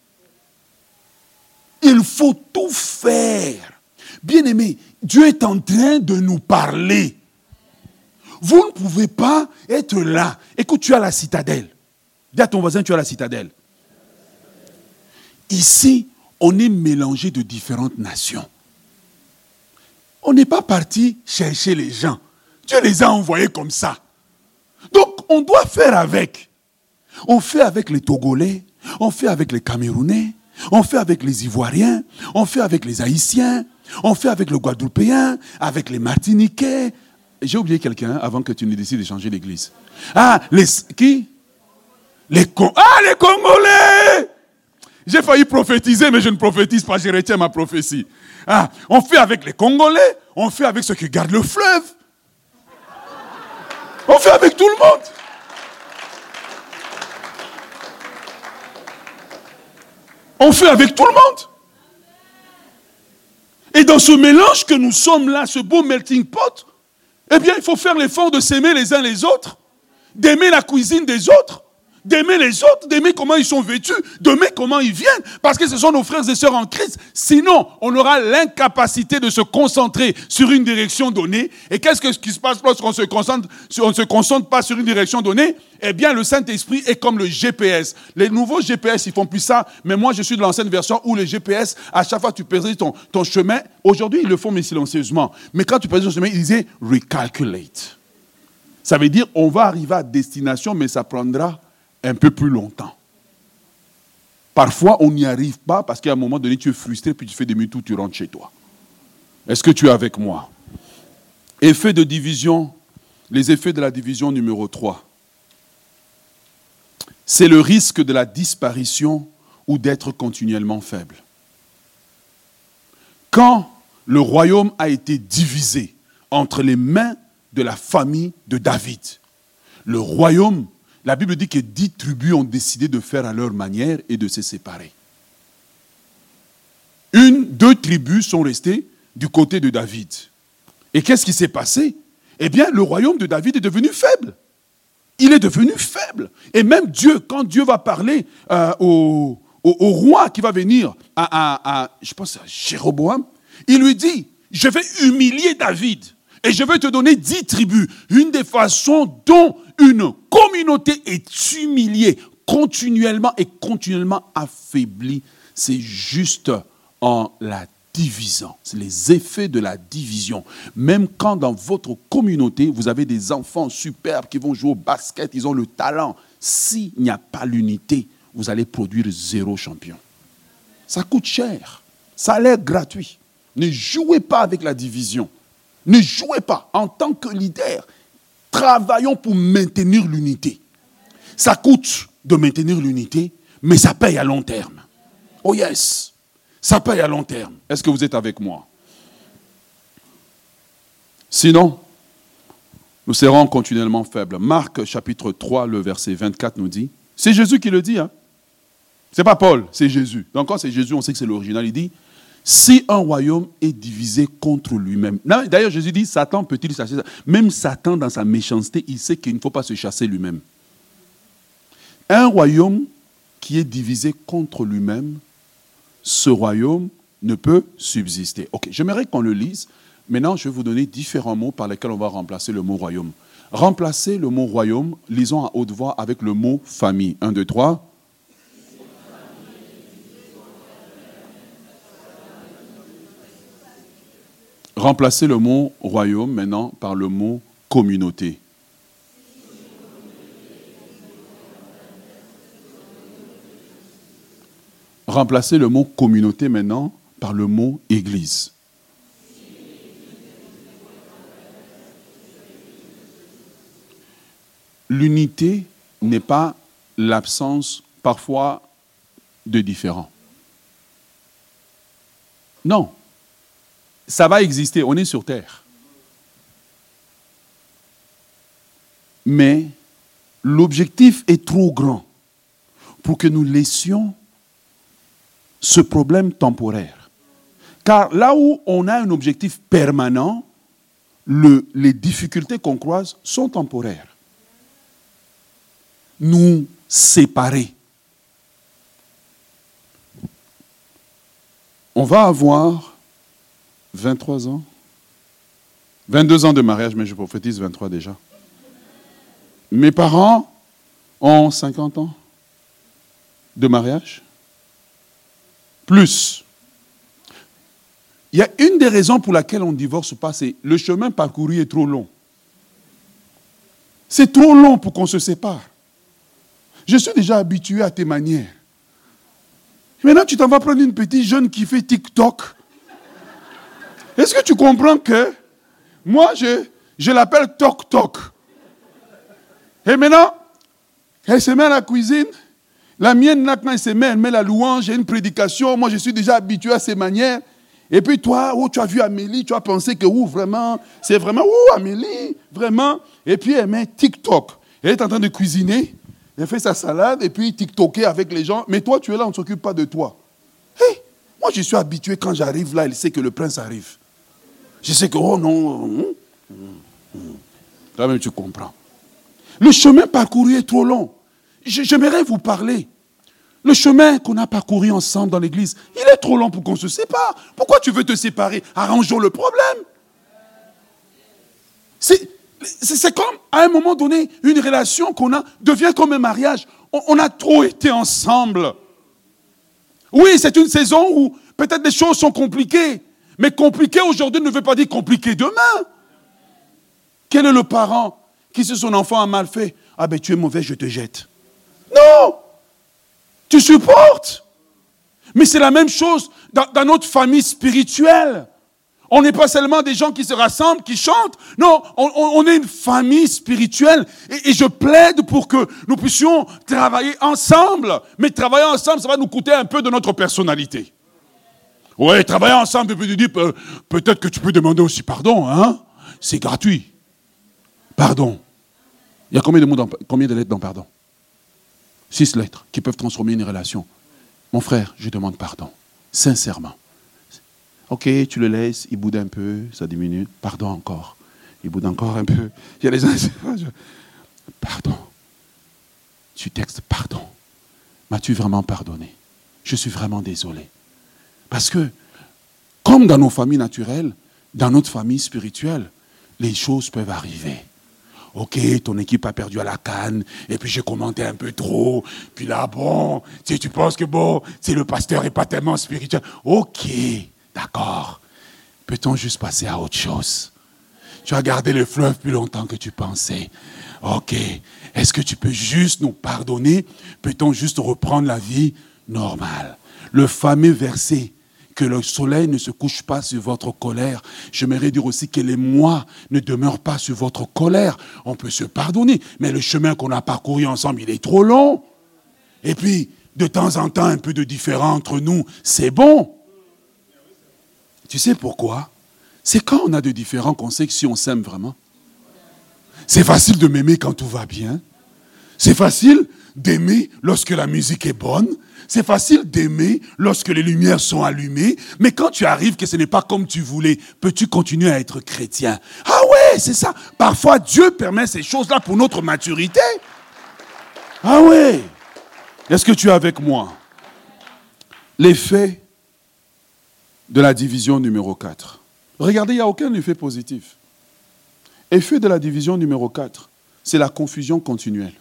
S1: Il faut tout faire. Bien aimé, Dieu est en train de nous parler. Vous ne pouvez pas être là. Écoute, tu as la citadelle. Dis à ton voisin, tu as la citadelle. Ici, on est mélangé de différentes nations. On n'est pas parti chercher les gens. Dieu les a envoyés comme ça. Donc, on doit faire avec. On fait avec les Togolais, on fait avec les Camerounais, on fait avec les Ivoiriens, on fait avec les Haïtiens, on fait avec le Guadeloupéen, avec les Martiniquais. J'ai oublié quelqu'un avant que tu ne décides de changer l'église. Ah, les qui? Les, ah, les Congolais J'ai failli prophétiser, mais je ne prophétise pas, je retiens ma prophétie. Ah, on fait avec les Congolais, on fait avec ceux qui gardent le fleuve. On fait avec tout le monde. On fait avec tout le monde. Et dans ce mélange que nous sommes là, ce beau melting pot, eh bien, il faut faire l'effort de s'aimer les uns les autres, d'aimer la cuisine des autres, d'aimer les autres, d'aimer comment ils sont vêtus, d'aimer comment ils viennent, parce que ce sont nos frères et sœurs en Christ. Sinon, on aura l'incapacité de se concentrer sur une direction donnée. Et qu'est-ce qui se passe lorsqu'on se concentre, on se concentre pas sur une direction donnée? Eh bien, le Saint-Esprit est comme le GPS. Les nouveaux GPS, ils font plus ça, mais moi, je suis de l'ancienne version où les GPS, à chaque fois que tu pèses ton, chemin, aujourd'hui, ils le font, mais silencieusement. Mais quand tu pèses ton chemin, ils disaient recalculate. Ça veut dire, on va arriver à destination, mais ça prendra un peu plus longtemps. Parfois, on n'y arrive pas parce qu'à un moment donné, tu es frustré, puis tu fais demi-tour, tu rentres chez toi. Est-ce que tu es avec moi? Effet de division, les effets de la division numéro 3. C'est le risque de la disparition ou d'être continuellement faible. Quand le royaume a été divisé entre les mains de la famille de David, le royaume la Bible dit que dix tribus ont décidé de faire à leur manière et de se séparer. Une, deux tribus sont restées du côté de David. Et qu'est-ce qui s'est passé? Eh bien, le royaume de David est devenu faible. Il est devenu faible. Et même Dieu, quand Dieu va parler euh, au, roi qui va venir je pense à Jéroboam, il lui dit, je vais humilier David et je vais te donner dix tribus. Une des façons dont une communauté est humiliée continuellement et continuellement affaiblie, c'est juste en la divisant. C'est les effets de la division. Même quand dans votre communauté, vous avez des enfants superbes qui vont jouer au basket, ils ont le talent. S'il n'y a pas l'unité, vous allez produire zéro champion. Ça coûte cher. Ça a l'air gratuit. Ne jouez pas avec la division. Ne jouez pas en tant que leader. Travaillons pour maintenir l'unité. Ça coûte de maintenir l'unité, mais ça paye à long terme. Oh yes, ça paye à long terme. Est-ce que vous êtes avec moi? Sinon, nous serons continuellement faibles. Marc chapitre 3, le verset 24 nous dit, c'est Jésus qui le dit, hein? C'est pas Paul, c'est Jésus. Donc quand c'est Jésus, on sait que c'est l'original. Il dit, si un royaume est divisé contre lui-même. D'ailleurs, Jésus dit, Satan peut-il chasser ça? Même Satan, dans sa méchanceté, il sait qu'il ne faut pas se chasser lui-même. Un royaume qui est divisé contre lui-même, ce royaume ne peut subsister. Ok, j'aimerais qu'on le lise. Maintenant, je vais vous donner différents mots par lesquels on va remplacer le mot royaume. Remplacer le mot royaume, lisons à haute voix avec le mot famille. 1, 2, 3. Remplacez le mot royaume maintenant par le mot communauté. Remplacez le mot communauté maintenant par le mot église. L'unité n'est pas l'absence parfois de différents. Non, ça va exister, on est sur Terre. Mais l'objectif est trop grand. pour que nous laissions ce problème temporaire. Car là où on a un objectif permanent, les difficultés qu'on croise sont temporaires. Nous séparer. On va avoir 23 ans, 22 ans de mariage, mais je prophétise 23 déjà. Mes parents ont 50 ans de mariage. Plus. Il y a une des raisons pour laquelle on divorce pas, c'est le chemin parcouru est trop long. C'est trop long pour qu'on se sépare. Je suis déjà habitué à tes manières. Maintenant, tu t'en vas prendre une petite jeune qui fait TikTok. Est-ce que tu comprends que moi, je, je l'appelle Tok Tok. Et maintenant, elle se met à la cuisine. La mienne, là, quand elle se met, elle met la louange, j'ai une prédication. Moi, je suis déjà habitué à ces manières. Et puis toi, oh, tu as vu Amélie, tu as pensé que, oh, vraiment, c'est vraiment, oh, Amélie, vraiment. Et puis elle met TikTok. Elle est en train de cuisiner. Elle fait sa salade et puis TikToker avec les gens. Mais toi, tu es là, on ne s'occupe pas de toi. Moi, je suis habitué quand j'arrive là, il sait que le prince arrive. Je sais que, oh non. Hum, hum, hum. Toi-même, tu comprends. Le chemin parcouru est trop long. J'aimerais vous parler. Le chemin qu'on a parcouru ensemble dans l'église, il est trop long pour qu'on se sépare. Pourquoi tu veux te séparer? Arrangeons le problème. C'est comme, à un moment donné, une relation qu'on a devient comme un mariage. On, on a trop été ensemble. Oui, c'est une saison où peut-être des choses sont compliquées. Mais compliqué aujourd'hui ne veut pas dire compliqué demain. Quel est le parent qui, si son enfant a mal fait, ah ben tu es mauvais, je te jette. Non Tu supportes? Mais c'est la même chose dans, notre famille spirituelle. On n'est pas seulement des gens qui se rassemblent, qui chantent. Non, on, est une famille spirituelle. Et, et, je plaide pour que nous puissions travailler ensemble. Mais travailler ensemble, ça va nous coûter un peu de notre personnalité. Oui, travailler ensemble, tu dire, peut-être que tu peux demander aussi pardon, hein C'est gratuit. Pardon. Il y a combien de, mots combien de lettres dans pardon? Six lettres qui peuvent transformer une relation. Mon frère, je demande pardon. Sincèrement. Ok, tu le laisses, il boude un peu, ça diminue. Pardon encore. Il boude encore un peu. Il y a les gens. Pardon. Tu textes pardon. M'as-tu vraiment pardonné? Je suis vraiment désolé. Parce que, comme dans nos familles naturelles, dans notre famille spirituelle, les choses peuvent arriver. Ok, ton équipe a perdu à la canne, et puis j'ai commenté un peu trop, puis là, bon, tu, tu penses que bon, si le pasteur n'est pas tellement spirituel. Ok, d'accord. Peut-on juste passer à autre chose? Tu as gardé le fleuve plus longtemps que tu pensais. Ok, est-ce que tu peux juste nous pardonner? Peut-on juste reprendre la vie normale? Le fameux verset que le soleil ne se couche pas sur votre colère. J'aimerais dire aussi que les mois ne demeurent pas sur votre colère. On peut se pardonner, mais le chemin qu'on a parcouru ensemble, il est trop long. Et puis, de temps en temps, un peu de différent entre nous, c'est bon. Tu sais pourquoi? C'est quand on a de différents qu'on sait que si on s'aime vraiment? C'est facile de m'aimer quand tout va bien. C'est facile d'aimer lorsque la musique est bonne. C'est facile d'aimer lorsque les lumières sont allumées, mais quand tu arrives que ce n'est pas comme tu voulais, peux-tu continuer à être chrétien? Ah ouais, c'est ça. Parfois, Dieu permet ces choses-là pour notre maturité. Ah ouais. Est-ce que tu es avec moi? L'effet de la division numéro 4. Regardez, il n'y a aucun effet positif. Effet de la division numéro 4, c'est la confusion continuelle.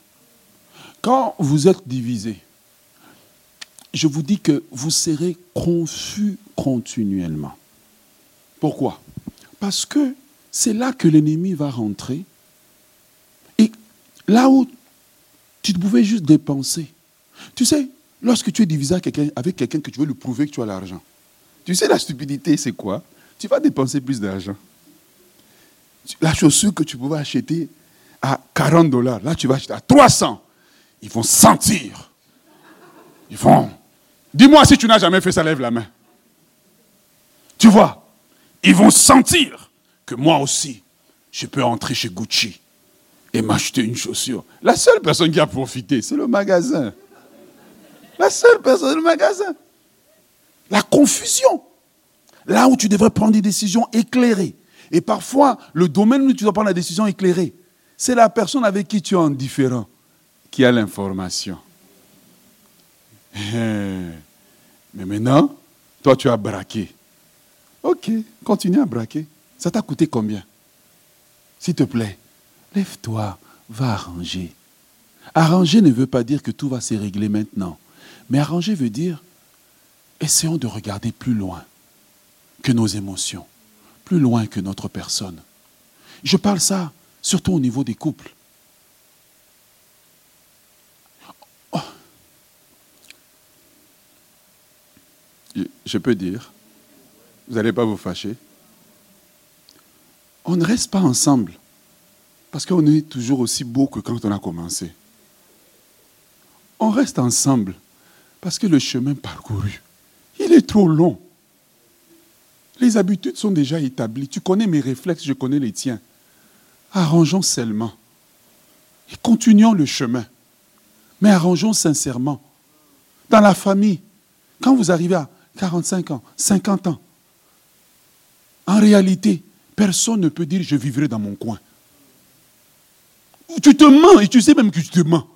S1: Quand vous êtes divisé, je vous dis que vous serez confus continuellement. Pourquoi? Parce que c'est là que l'ennemi va rentrer. Et là où tu pouvais juste dépenser. Tu sais, lorsque tu es divisé avec quelqu'un que tu veux lui prouver que tu as l'argent, tu sais la stupidité, c'est quoi? Tu vas dépenser plus d'argent. La chaussure que tu pouvais acheter à 40 dollars, là tu vas acheter à 300. Ils vont sentir. Ils vont Dis-moi si tu n'as jamais fait ça, lève la main. Tu vois, ils vont sentir que moi aussi, je peux entrer chez Gucci et m'acheter une chaussure. La seule personne qui a profité, c'est le magasin. La seule personne du magasin. La confusion. Là où tu devrais prendre des décisions éclairées. Et parfois, le domaine où tu dois prendre la décision éclairée, c'est la personne avec qui tu es indifférent qui a l'information. Eh. Mais maintenant, toi, tu as braqué. Ok, continue à braquer. Ça t'a coûté combien? S'il te plaît, lève-toi, va arranger. Arranger ne veut pas dire que tout va se régler maintenant. Mais arranger veut dire, essayons de regarder plus loin que nos émotions, plus loin que notre personne. Je parle ça surtout au niveau des couples. Je peux dire, vous n'allez pas vous fâcher. On ne reste pas ensemble parce qu'on est toujours aussi beau que quand on a commencé. On reste ensemble parce que le chemin parcouru, il est trop long. Les habitudes sont déjà établies. Tu connais mes réflexes, je connais les tiens. Arrangeons seulement. Et continuons le chemin. Mais arrangeons sincèrement. Dans la famille, quand vous arrivez à 45 ans, 50 ans, en réalité, personne ne peut dire je vivrai dans mon coin. Tu te mens et tu sais même que tu te mens.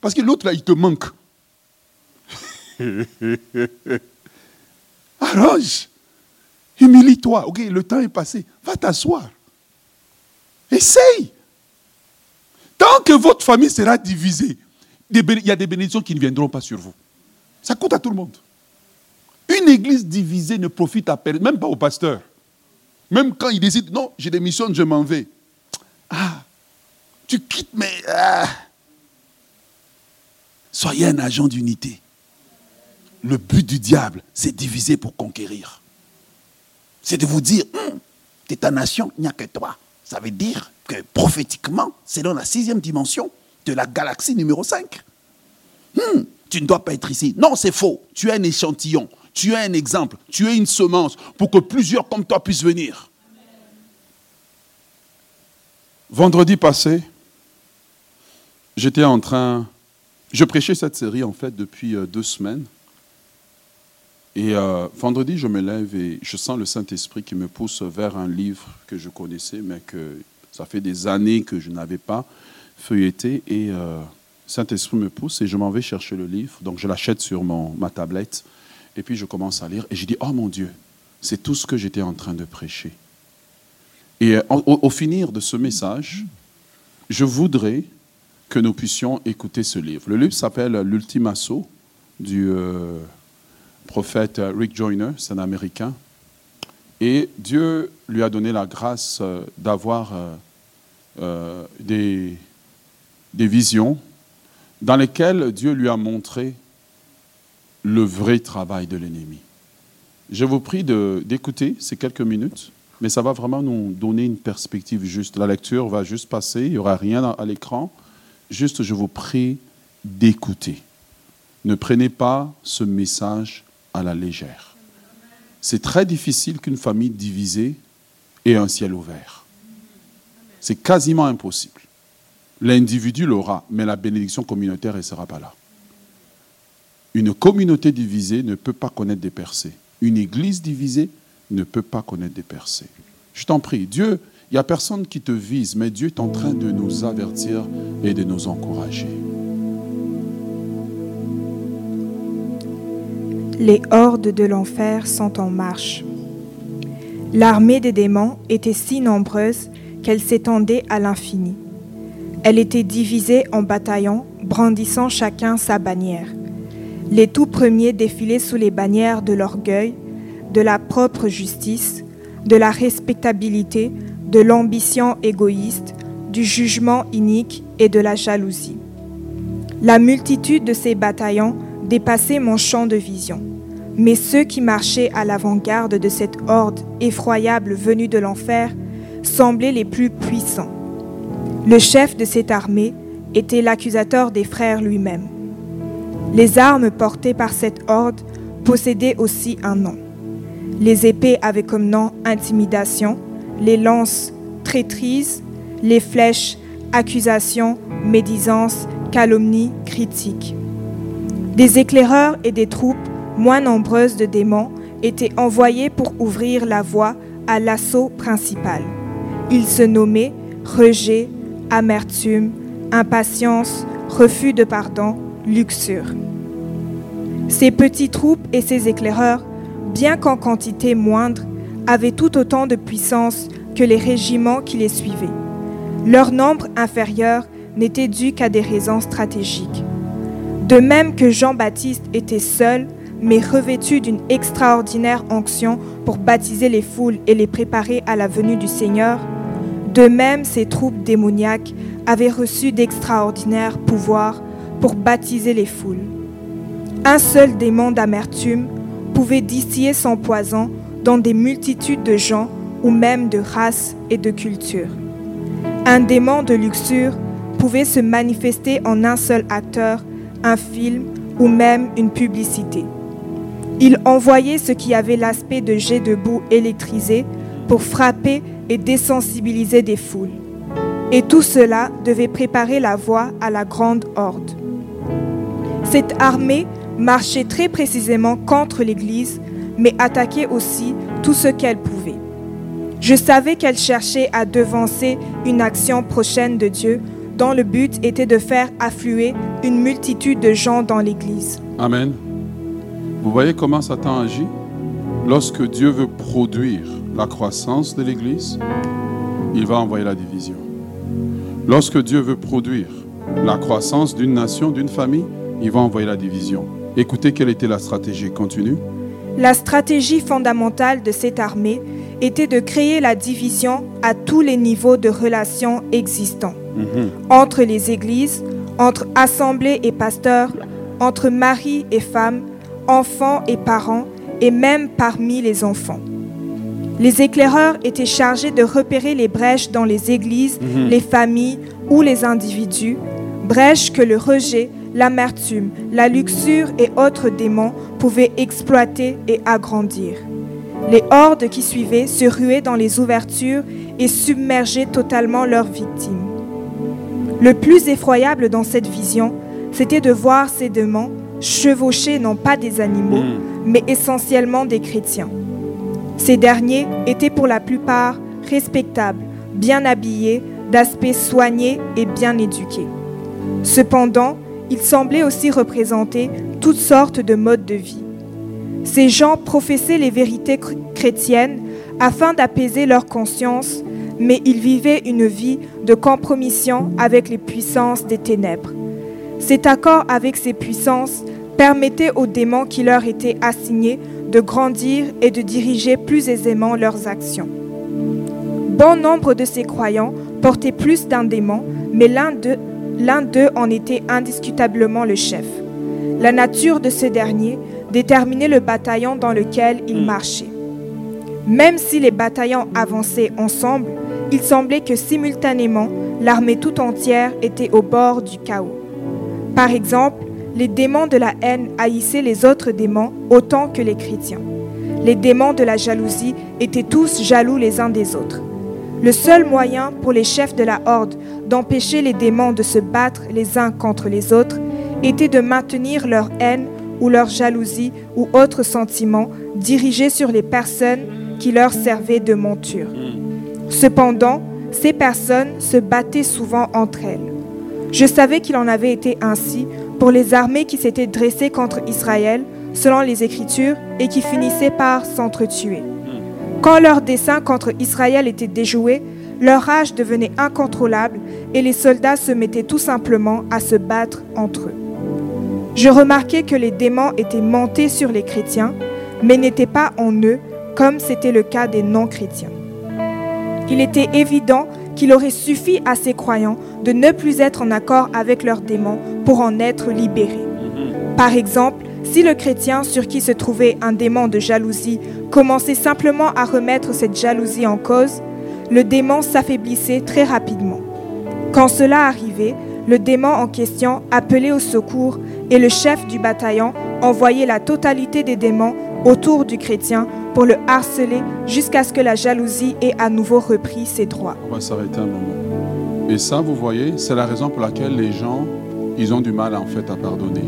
S1: Parce que l'autre là, il te manque. Arrange. Humilie-toi. Ok, le temps est passé. Va t'asseoir. Essaye. Tant que votre famille sera divisée, il y a des bénédictions qui ne viendront pas sur vous. Ça coûte à tout le monde. Une église divisée ne profite à personne, même pas au pasteur. Même quand il décide, non, j'ai des missions, je m'en vais. Ah, tu quittes, mais... Ah. Soyez un agent d'unité. Le but du diable, c'est diviser pour conquérir. C'est de vous dire, hum, ta nation, il n'y a que toi. Ça veut dire que prophétiquement, c'est dans la sixième dimension de la galaxie numéro 5. Hum, tu ne dois pas être ici. Non, c'est faux. Tu es un échantillon tu es un exemple, tu es une semence pour que plusieurs comme toi puissent venir. Vendredi passé, j'étais en train, je prêchais cette série en fait depuis euh, deux semaines. Et euh, vendredi, je me lève et je sens le Saint-Esprit qui me pousse vers un livre que je connaissais, mais que ça fait des années que je n'avais pas feuilleté. Et euh, Saint-Esprit me pousse et je m'en vais chercher le livre. Donc je l'achète sur mon, ma tablette. Et puis je commence à lire et je dis, oh mon Dieu, c'est tout ce que j'étais en train de prêcher. Et euh, au, finir de ce message, je voudrais que nous puissions écouter ce livre. Le livre s'appelle L'ultime du euh, prophète Rick Joyner, c'est un Américain. Et Dieu lui a donné la grâce euh, d'avoir des, des visions dans lesquelles Dieu lui a montré le vrai travail de l'ennemi. Je vous prie d'écouter ces quelques minutes, mais ça va vraiment nous donner une perspective juste. La lecture va juste passer, il n'y aura rien à l'écran. Juste, je vous prie d'écouter. Ne prenez pas ce message à la légère. C'est très difficile qu'une famille divisée ait un ciel ouvert. C'est quasiment impossible. L'individu l'aura, mais la bénédiction communautaire, ne sera pas là. Une communauté divisée ne peut pas connaître des percées. Une église divisée ne peut pas connaître des percées. Je t'en prie, Dieu, il n'y a personne qui te vise, mais Dieu est en train de nous avertir et de nous encourager.
S3: Les hordes de l'enfer sont en marche. L'armée des démons était si nombreuse qu'elle s'étendait à l'infini. Elle était divisée en bataillons, brandissant chacun sa bannière. Les tout premiers défilaient sous les bannières de l'orgueil, de la propre justice, de la respectabilité, de l'ambition égoïste, du jugement inique et de la jalousie. La multitude de ces bataillons dépassait mon champ de vision, mais ceux qui marchaient à l'avant-garde de cette horde effroyable venue de l'enfer semblaient les plus puissants. Le chef de cette armée était l'accusateur des frères lui-même. Les armes portées par cette horde possédaient aussi un nom. Les épées avaient comme nom intimidation, les lances traîtrise, les flèches accusation, médisance, calomnie, critique. Des éclaireurs et des troupes moins nombreuses de démons étaient envoyés pour ouvrir la voie à l'assaut principal. Ils se nommaient rejet, amertume, impatience, refus de pardon, luxure. Ces petits troupes et ces éclaireurs, bien qu'en quantité moindre, avaient tout autant de puissance que les régiments qui les suivaient. Leur nombre inférieur n'était dû qu'à des raisons stratégiques. De même que Jean-Baptiste était seul, mais revêtu d'une extraordinaire onction pour baptiser les foules et les préparer à la venue du Seigneur, de même ces troupes démoniaques avaient reçu d'extraordinaires pouvoirs pour baptiser les foules. Un seul démon d'amertume pouvait distiller son poison dans des multitudes de gens ou même de races et de cultures. Un démon de luxure pouvait se manifester en un seul acteur, un film ou même une publicité. Il envoyait ce qui avait l'aspect de jets de boue électrisés pour frapper et désensibiliser des foules. Et tout cela devait préparer la voie à la grande horde. Cette armée marchait très précisément contre l'Église, mais attaquait aussi tout ce qu'elle pouvait. Je savais qu'elle cherchait à devancer une action prochaine de Dieu dont le but était de faire affluer une multitude de gens dans l'Église.
S1: Amen. Vous voyez comment Satan agit? Lorsque Dieu veut produire la croissance de l'Église, il va envoyer la division. Lorsque Dieu veut produire la croissance d'une nation, d'une famille, il va envoyer la division. Écoutez quelle était la stratégie. Continue.
S3: La stratégie fondamentale de cette armée était de créer la division à tous les niveaux de relations existants,
S1: Mhm.
S3: entre les églises, entre assemblées et pasteurs, entre mari et femme, enfants et parents, et même parmi les enfants. Les éclaireurs étaient chargés de repérer les brèches dans les églises, les familles ou les individus, brèches que le rejet, l'amertume, la luxure et autres démons pouvaient exploiter et agrandir. Les hordes qui suivaient se ruaient dans les ouvertures et submergeaient totalement leurs victimes. Le plus effroyable dans cette vision, c'était de voir ces démons chevaucher non pas des animaux, mais essentiellement des chrétiens. Ces derniers étaient pour la plupart respectables, bien habillés, d'aspect soigné et bien éduqués. Cependant, ils semblaient aussi représenter toutes sortes de modes de vie. Ces gens professaient les vérités chr- chrétiennes afin d'apaiser leur conscience, mais ils vivaient une vie de compromission avec les puissances des ténèbres. Cet accord avec ces puissances permettait aux démons qui leur étaient assignés de grandir et de diriger plus aisément leurs actions. Bon nombre de ces croyants portaient plus d'un démon, mais l'un d'eux l'un d'eux en était indiscutablement le chef. La nature de ce dernier déterminait le bataillon dans lequel il marchait. Même si les bataillons avançaient ensemble, il semblait que simultanément, l'armée tout entière était au bord du chaos. Par exemple, les démons de la haine haïssaient les autres démons autant que les chrétiens. Les démons de la jalousie étaient tous jaloux les uns des autres. Le seul moyen pour les chefs de la horde d'empêcher les démons de se battre les uns contre les autres était de maintenir leur haine ou leur jalousie ou autres sentiments dirigés sur les personnes qui leur servaient de monture. Cependant, ces personnes se battaient souvent entre elles. Je savais qu'il en avait été ainsi pour les armées qui s'étaient dressées contre Israël selon les Écritures et qui finissaient par s'entretuer. Quand leur dessein contre Israël était déjoué, leur rage devenait incontrôlable et les soldats se mettaient tout simplement à se battre entre eux. Je remarquai que les démons étaient montés sur les chrétiens, mais n'étaient pas en eux, comme c'était le cas des non-chrétiens. Il était évident qu'il aurait suffi à ces croyants de ne plus être en accord avec leurs démons pour en être libérés. Par exemple, si le chrétien sur qui se trouvait un démon de jalousie commençait simplement à remettre cette jalousie en cause, le démon s'affaiblissait très rapidement. Quand cela arrivait, le démon en question appelait au secours et le chef du bataillon envoyait la totalité des démons autour du chrétien pour le harceler jusqu'à ce que la jalousie ait à nouveau repris ses droits.
S1: On va s'arrêter un moment. Et ça, vous voyez, c'est la raison pour laquelle les gens, ils ont du mal en fait à pardonner.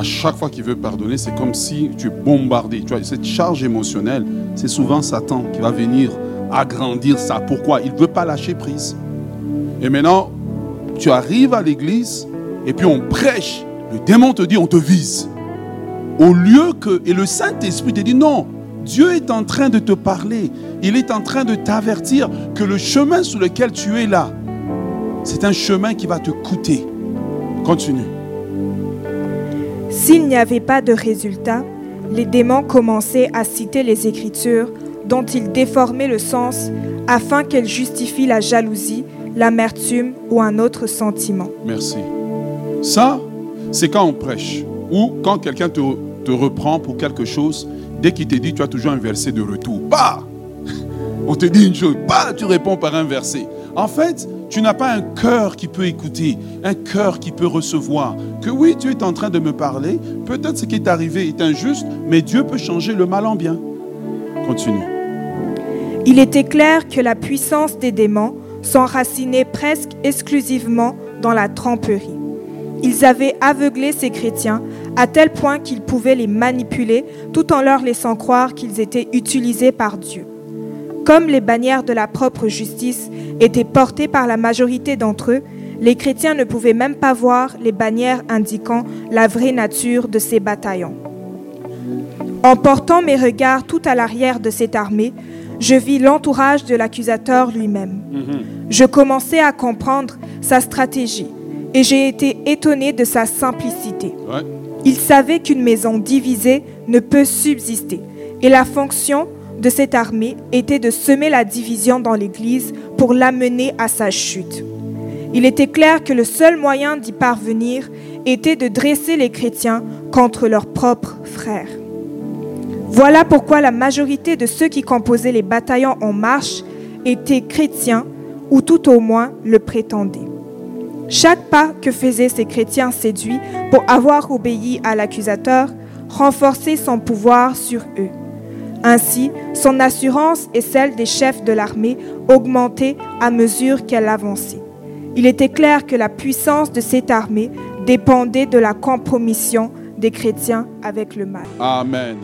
S1: À chaque fois qu'il veut pardonner, c'est comme si tu es bombardé. Tu vois, cette charge émotionnelle, c'est souvent Satan qui va venir agrandir ça. Pourquoi? Il ne veut pas lâcher prise. Et maintenant, tu arrives à l'église et puis on prêche. Le démon te dit, on te vise. Au lieu que... Et le Saint-Esprit te dit, non, Dieu est en train de te parler. Il est en train de t'avertir que le chemin sur lequel tu es là, c'est un chemin qui va te coûter. Continue.
S3: S'il n'y avait pas de résultat, les démons commençaient à citer les Écritures dont ils déformaient le sens afin qu'elles justifient la jalousie, l'amertume ou un autre sentiment.
S1: Merci. Ça, c'est quand on prêche ou quand quelqu'un te, reprend pour quelque chose, dès qu'il te dit, tu as toujours un verset de retour. Bah On te dit une chose, bah tu réponds par un verset. En fait, tu n'as pas un cœur qui peut écouter, un cœur qui peut recevoir. Que oui, tu es en train de me parler, peut-être ce qui est arrivé est injuste, mais Dieu peut changer le mal en bien. Continue.
S3: Il était clair que la puissance des démons s'enracinait presque exclusivement dans la tromperie. Ils avaient aveuglé ces chrétiens à tel point qu'ils pouvaient les manipuler tout en leur laissant croire qu'ils étaient utilisés par Dieu. Comme les bannières de la propre justice étaient portées par la majorité d'entre eux, les chrétiens ne pouvaient même pas voir les bannières indiquant la vraie nature de ces bataillons. En portant mes regards tout à l'arrière de cette armée, je vis l'entourage de l'accusateur lui-même. Je commençais à comprendre sa stratégie et j'ai été étonné de sa simplicité.
S1: Ouais.
S3: Il savait qu'une maison divisée ne peut subsister et la fonction de cette armée était de semer la division dans l'Église pour l'amener à sa chute. Il était clair que le seul moyen d'y parvenir était de dresser les chrétiens contre leurs propres frères. Voilà pourquoi la majorité de ceux qui composaient les bataillons en marche étaient chrétiens ou tout au moins le prétendaient. Chaque pas que faisaient ces chrétiens séduits pour avoir obéi à l'accusateur renforçait son pouvoir sur eux. Ainsi, son assurance et celle des chefs de l'armée augmentaient à mesure qu'elle avançait. Il était clair que la puissance de cette armée dépendait de la compromission des chrétiens avec le mal.
S1: Amen.